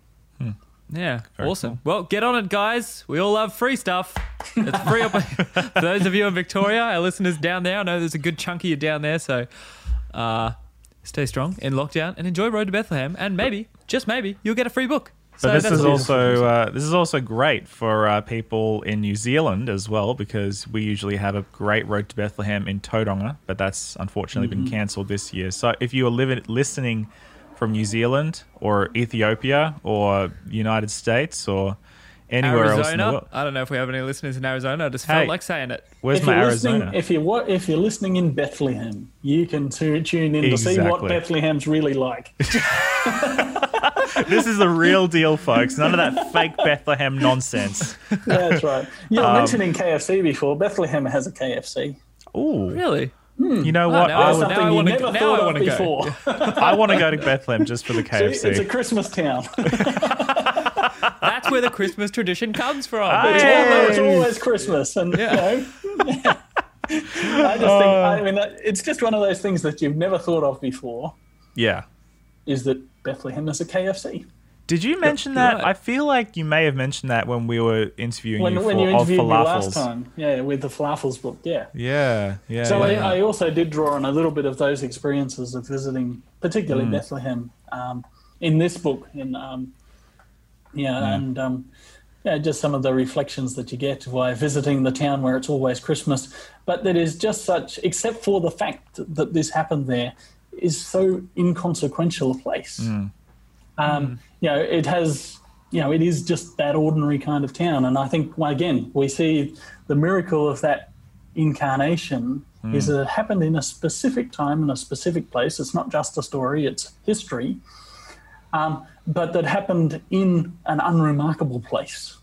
Speaker 2: Yeah, awesome. Well, get on it, guys. We all love free stuff. It's free up for those of you in Victoria, our listeners down there. I know there's a good chunk of you down there, so uh, stay strong in lockdown and enjoy Road to Bethlehem, and maybe, just maybe, you'll get a free book. So
Speaker 3: But this is also uh, this is also great for uh, people in New Zealand as well because we usually have a great road to Bethlehem in Tauranga, but that's unfortunately been cancelled this year. So if you are living listening from New Zealand or Ethiopia or United States or anywhere else in the
Speaker 2: Arizona.
Speaker 3: world,
Speaker 2: I don't know if we have any listeners in Arizona. I just
Speaker 3: Hey.
Speaker 2: felt like saying it.
Speaker 3: where's
Speaker 4: if
Speaker 3: my
Speaker 4: you're
Speaker 3: Arizona?
Speaker 4: listening, if you're what, if you're listening in Bethlehem, you can tu- tune in to see what
Speaker 3: Exactly.
Speaker 4: Bethlehem's really like.
Speaker 3: this is the real deal, folks. None of that fake Bethlehem nonsense.
Speaker 4: That's right. You
Speaker 3: Um,
Speaker 4: were mentioning KFC before. Bethlehem has a KFC.
Speaker 3: Ooh,
Speaker 2: Really?
Speaker 3: you know
Speaker 2: Oh,
Speaker 3: what?
Speaker 2: now
Speaker 3: I
Speaker 2: I
Speaker 4: That's
Speaker 3: would,
Speaker 2: now
Speaker 4: something you
Speaker 2: wanna
Speaker 4: never
Speaker 2: go- now
Speaker 4: thought
Speaker 2: I
Speaker 4: of
Speaker 2: wanna go.
Speaker 4: before.
Speaker 3: I want to go to Bethlehem just for the
Speaker 4: See, it's a Christmas town.
Speaker 2: That's where the Christmas tradition comes from.
Speaker 3: Hey.
Speaker 4: It's always, it's always Christmas, and
Speaker 2: Yeah.
Speaker 4: you know. I just think, I mean, that- it's just one of those things that you've never thought of before.
Speaker 3: Yeah.
Speaker 4: Is that Bethlehem is a KFC?
Speaker 3: Did you mention
Speaker 2: you're
Speaker 3: that?
Speaker 2: right.
Speaker 3: I feel like you may have mentioned that when we were interviewing
Speaker 4: When,
Speaker 3: you
Speaker 4: when
Speaker 3: for
Speaker 4: you
Speaker 3: of
Speaker 4: interviewed me
Speaker 3: falafels.
Speaker 4: last time, yeah, with the falafels book, yeah.
Speaker 3: Yeah, yeah.
Speaker 4: So
Speaker 3: yeah.
Speaker 4: I, I also did draw on a little bit of those experiences of visiting, particularly Bethlehem, um, in this book. In um, yeah, and um, yeah, just some of the reflections that you get while visiting the town where it's always Christmas. But that is just such, except for the fact that this happened there, is so inconsequential a place. Um, you know, it has, you know, it is just that ordinary kind of town. And I think, well, again, we see the miracle of that incarnation is that it happened in a specific time in a specific place. It's not just a story, it's history. Um, but that happened in an unremarkable place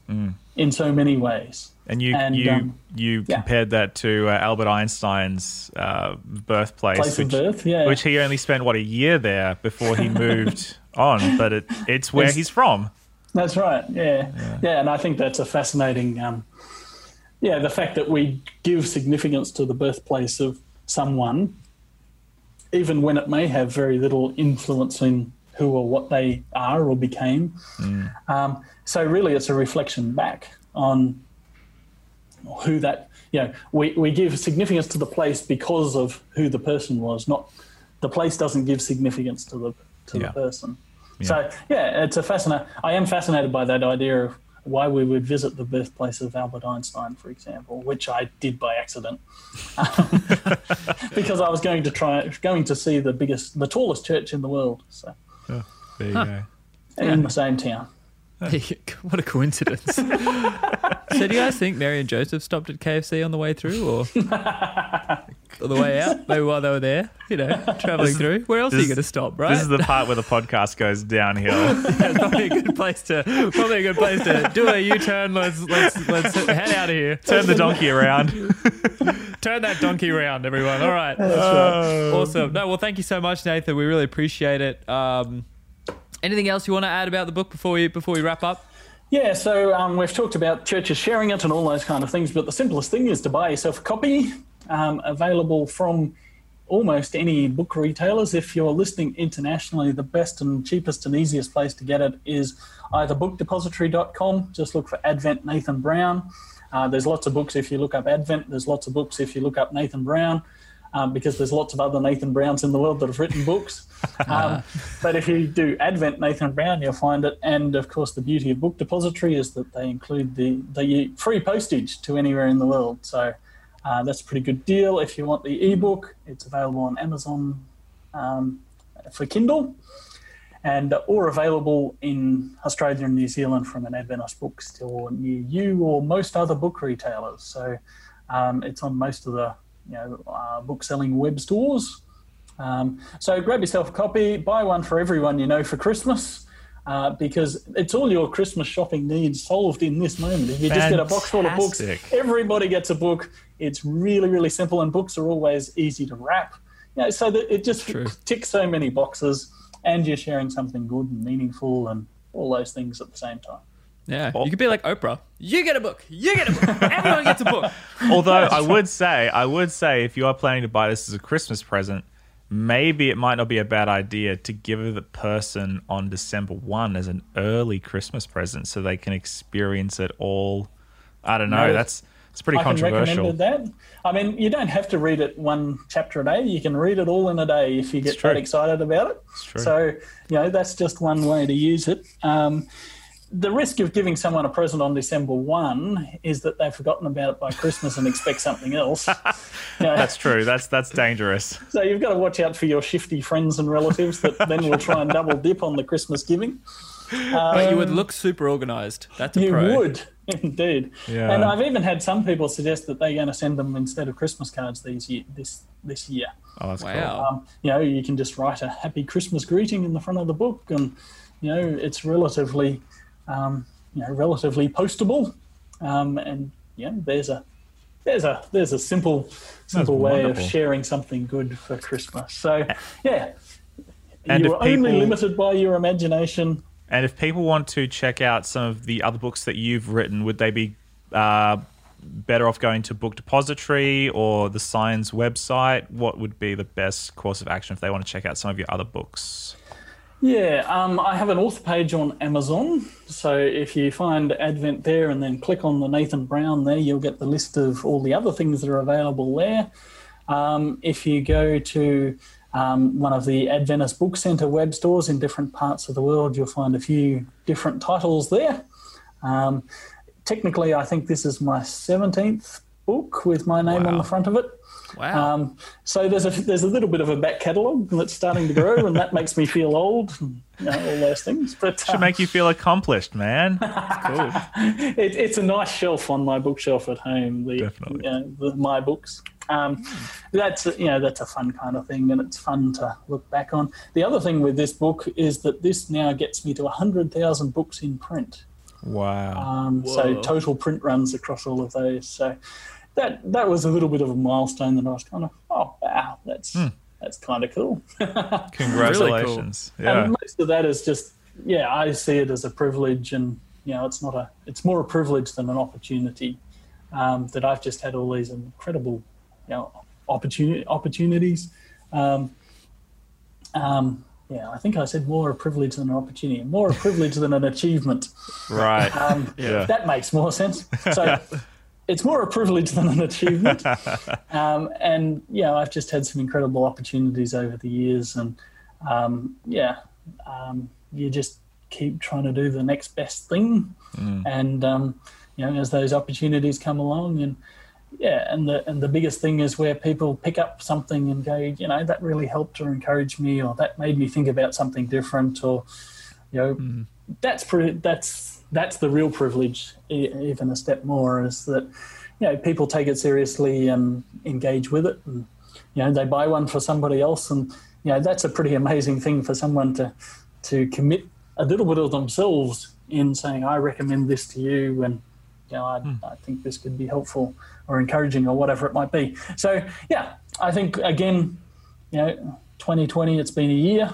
Speaker 4: in so many ways.
Speaker 3: and you
Speaker 4: and,
Speaker 3: you
Speaker 4: um,
Speaker 3: you
Speaker 4: yeah.
Speaker 3: compared that to uh, Albert Einstein's uh, birthplace,
Speaker 4: Place of
Speaker 3: which,
Speaker 4: birth, yeah.
Speaker 3: which he only spent what a year there before he moved on. But it, it's where
Speaker 4: It's-
Speaker 3: he's from.
Speaker 4: That's right. Yeah. yeah, and I think that's a fascinating um, yeah, the fact that we give significance to the birthplace of someone, even when it may have very little influence in who or what they are or became. Mm. Um, so really, it's a reflection back on who that you know we, we give significance to the place because of who the person was not the place doesn't give significance to the to yeah. the person yeah. so yeah it's a fascinating i am fascinated by that idea of why we would visit the birthplace of albert einstein for example which i did by accident because i was going to try going to see the biggest the tallest church in the world so
Speaker 3: oh, there you huh.
Speaker 4: go in the same town
Speaker 2: what a coincidence. so, do you guys think Mary and Joseph stopped at KFC on the way through or on the way out? Maybe while they were there, you know, traveling through. Where else are you going to stop, right?
Speaker 3: This is the part where the podcast goes downhill.
Speaker 2: yeah, probably a good place to probably a good place to do a U-turn. Let's let's let's head out of here.
Speaker 3: Turn the donkey around.
Speaker 2: Turn that donkey around, everyone. All right. right. Awesome. No, well, thank you so much, Nathan. We really appreciate it. Um, Anything else you want to add about the book before we before we wrap up?
Speaker 4: Yeah, so um, we've talked about churches sharing it and all those kind of things, but the simplest thing is to buy yourself a copy, um, available from almost any book retailers. If you're listening internationally, the best and cheapest and easiest place to get it is either bookdepository.com. Just look for Advent Nathan Brown. Uh, there's lots of books if you look up Advent. There's lots of books if you look up Nathan Brown um, because there's lots of other Nathan Browns in the world that have written books. Um, but if you do Advent Nathan Brown, you'll find it. And of course, the beauty of Book Depository is that they include the, the free postage to anywhere in the world. So uh, that's a pretty good deal. If you want the ebook, it's available on Amazon um, for Kindle and or available in Australia and New Zealand from an Adventist bookstore near you or most other book retailers. So um, it's on most of the you know, uh, book selling web stores. Um, so grab yourself a copy, buy one for everyone you know for Christmas. Uh, because it's all your Christmas shopping needs solved in this moment. If you Fantastic. just get a box full of books, everybody gets a book. It's really, really simple, and books are always easy to wrap. You know, so that it just ticks so many boxes, and you're sharing something good and meaningful, and all those things at the same time.
Speaker 2: Yeah, you could be like Oprah. You get a book. You get a book. Everyone gets a book.
Speaker 3: Although I would say, I would say, if you are planning to buy this as a Christmas present, maybe it might not be a bad idea to give the person on December one as an early Christmas present, so they can experience it all. I don't know. No, that's it's pretty I controversial.
Speaker 4: that. I mean, you don't have to read it one chapter a day. You can read it all in a day if you get that excited about it. So, you know, that's just one way to use it. Um, the risk of giving someone a present on December 1 is that they've forgotten about it by Christmas and expect something else.
Speaker 3: You know, that's true. That's that's dangerous.
Speaker 4: So you've got to watch out for your shifty friends and relatives that then will try and double dip on the Christmas giving.
Speaker 2: Um, but you would look super organized. That's a
Speaker 4: you
Speaker 2: pro.
Speaker 4: would indeed. Yeah. And I've even had some people suggest that they're going to send them instead of Christmas cards these year, this this year.
Speaker 3: Oh, that's wow. cool. Um,
Speaker 4: you know, you can just write a happy Christmas greeting in the front of the book, and you know, it's relatively um, you know, relatively postable. Um, and yeah, there's a there's a there's a simple simple way of sharing something good for Christmas. So yeah, and you're people, only limited by your imagination.
Speaker 3: And if people want to check out some of the other books that you've written, would they be uh, better off going to Book Depository or the Signs website? What would be the best course of action if they want to check out some of your other books?
Speaker 4: Yeah, um, I have an author page on Amazon. So if you find Advent there and then click on the Nathan Brown there, you'll get the list of all the other things that are available there. Um, if you go to um, one of the Adventist Book Centre web stores in different parts of the world, you'll find a few different titles there. Um, technically, I think this is my 17th book with my name wow. on the front of it.
Speaker 2: Wow. Um,
Speaker 4: so there's a there's a little bit of a back catalogue that's starting to grow, and that makes me feel old, and, you know, all those things. But
Speaker 3: should uh, make you feel accomplished, man. cool.
Speaker 4: it, it's a nice shelf on my bookshelf at home. The,
Speaker 3: Definitely.
Speaker 4: You know, the, my books. Um, that's you know that's a fun kind of thing, and it's fun to look back on. The other thing with this book is that this now gets me to hundred thousand books in print.
Speaker 3: Wow.
Speaker 4: Um, so total print runs across all of those. So that that was a little bit of a milestone that I was kind of oh wow that's hmm. that's kind of cool.
Speaker 3: Congratulations!
Speaker 4: Really cool. Yeah. And most of that is just yeah I see it as a privilege, and you know it's not a it's more a privilege than an opportunity. um, that I've just had all these incredible, you know, opportunity opportunities. Um, um, yeah, I think I said more a privilege than an opportunity, more a privilege than an achievement.
Speaker 3: Right.
Speaker 4: Um,
Speaker 3: Yeah.
Speaker 4: That makes more sense. So it's more a privilege than an achievement. um, and, you know, I've just had some incredible opportunities over the years. And, um, yeah, um, you just keep trying to do the next best thing. And, um, you know, as those opportunities come along and, yeah, and the and the biggest thing is where people pick up something and go, you know, that really helped or encouraged me, or that made me think about something different, or you know, that's pretty. That's that's the real privilege, even a step more, is that you know people take it seriously and engage with it, and you know they buy one for somebody else, and you know that's a pretty amazing thing for someone to to commit a little bit of themselves in saying, I recommend this to you, and you know, I, I think this could be helpful or encouraging or whatever it might be. So, yeah, I think again, you know, 2020, it's been a year.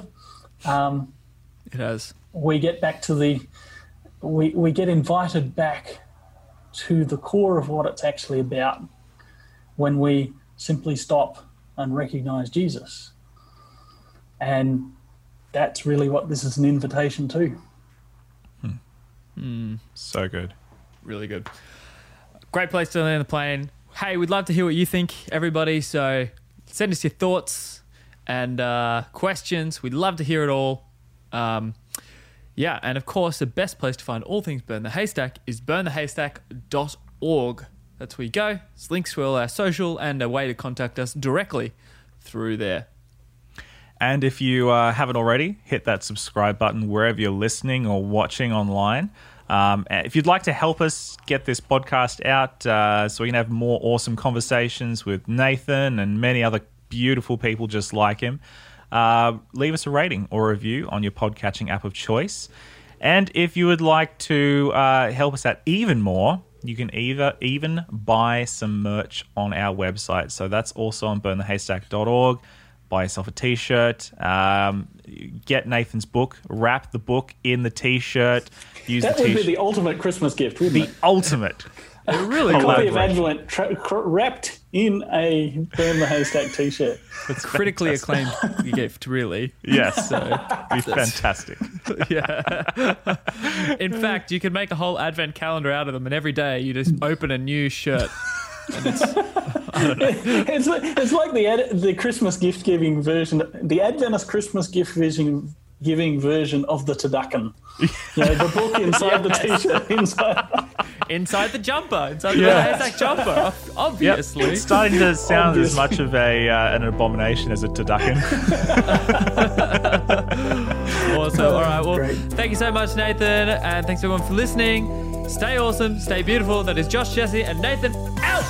Speaker 4: Um,
Speaker 2: It has.
Speaker 4: we get back to the, we, we get invited back to the core of what it's actually about when we simply stop and recognize Jesus. And that's really what this is an invitation to.
Speaker 3: so good.
Speaker 2: Really good. Great place to land the plane. Hey, we'd love to hear what you think, everybody. So send us your thoughts and uh, questions. We'd love to hear it all. Um, yeah, and of course, the best place to find all things Burn the Haystack is burnthehaystack.org. That's where you go. It's links to all our social and a way to contact us directly through there.
Speaker 3: And if you uh, haven't already, hit that subscribe button wherever you're listening or watching online. Um, if you'd like to help us get this podcast out uh, so we can have more awesome conversations with Nathan and many other beautiful people just like him, uh, leave us a rating or review on your podcatching app of choice. And if you would like to uh, help us out even more, you can either even buy some merch on our website. So that's also on burnthehaystack.org. Buy yourself a t-shirt. Um, get Nathan's book. Wrap the book in the t-shirt. Use
Speaker 4: That
Speaker 3: the
Speaker 4: would be
Speaker 3: t-shirt.
Speaker 4: the ultimate Christmas gift, wouldn't
Speaker 3: The
Speaker 4: it?
Speaker 3: ultimate.
Speaker 2: It really
Speaker 4: A copy of. Advent tra- cr- wrapped in a Burn the Haystack t-shirt.
Speaker 2: It's critically acclaimed gift, really.
Speaker 3: Yes. so, be fantastic.
Speaker 2: yeah. In fact, you could make a whole advent calendar out of them, and every day you just open a new shirt. And it's,
Speaker 4: It's like, it's like the ad, the Christmas gift giving version, the Adventist Christmas gift vision, giving version of the Turducken. You know, the book inside the t-shirt inside.
Speaker 2: inside the jumper, inside the
Speaker 3: Yeah.
Speaker 2: haystack jumper, ob-
Speaker 3: Yep.
Speaker 2: obviously.
Speaker 3: It's starting to sound as much of a uh, an abomination as a turducken.
Speaker 2: Awesome. All right. Well,
Speaker 4: Great.
Speaker 2: thank you so much, Nathan, and thanks everyone for listening. Stay awesome, stay beautiful. That is Josh, Jesse, and Nathan out.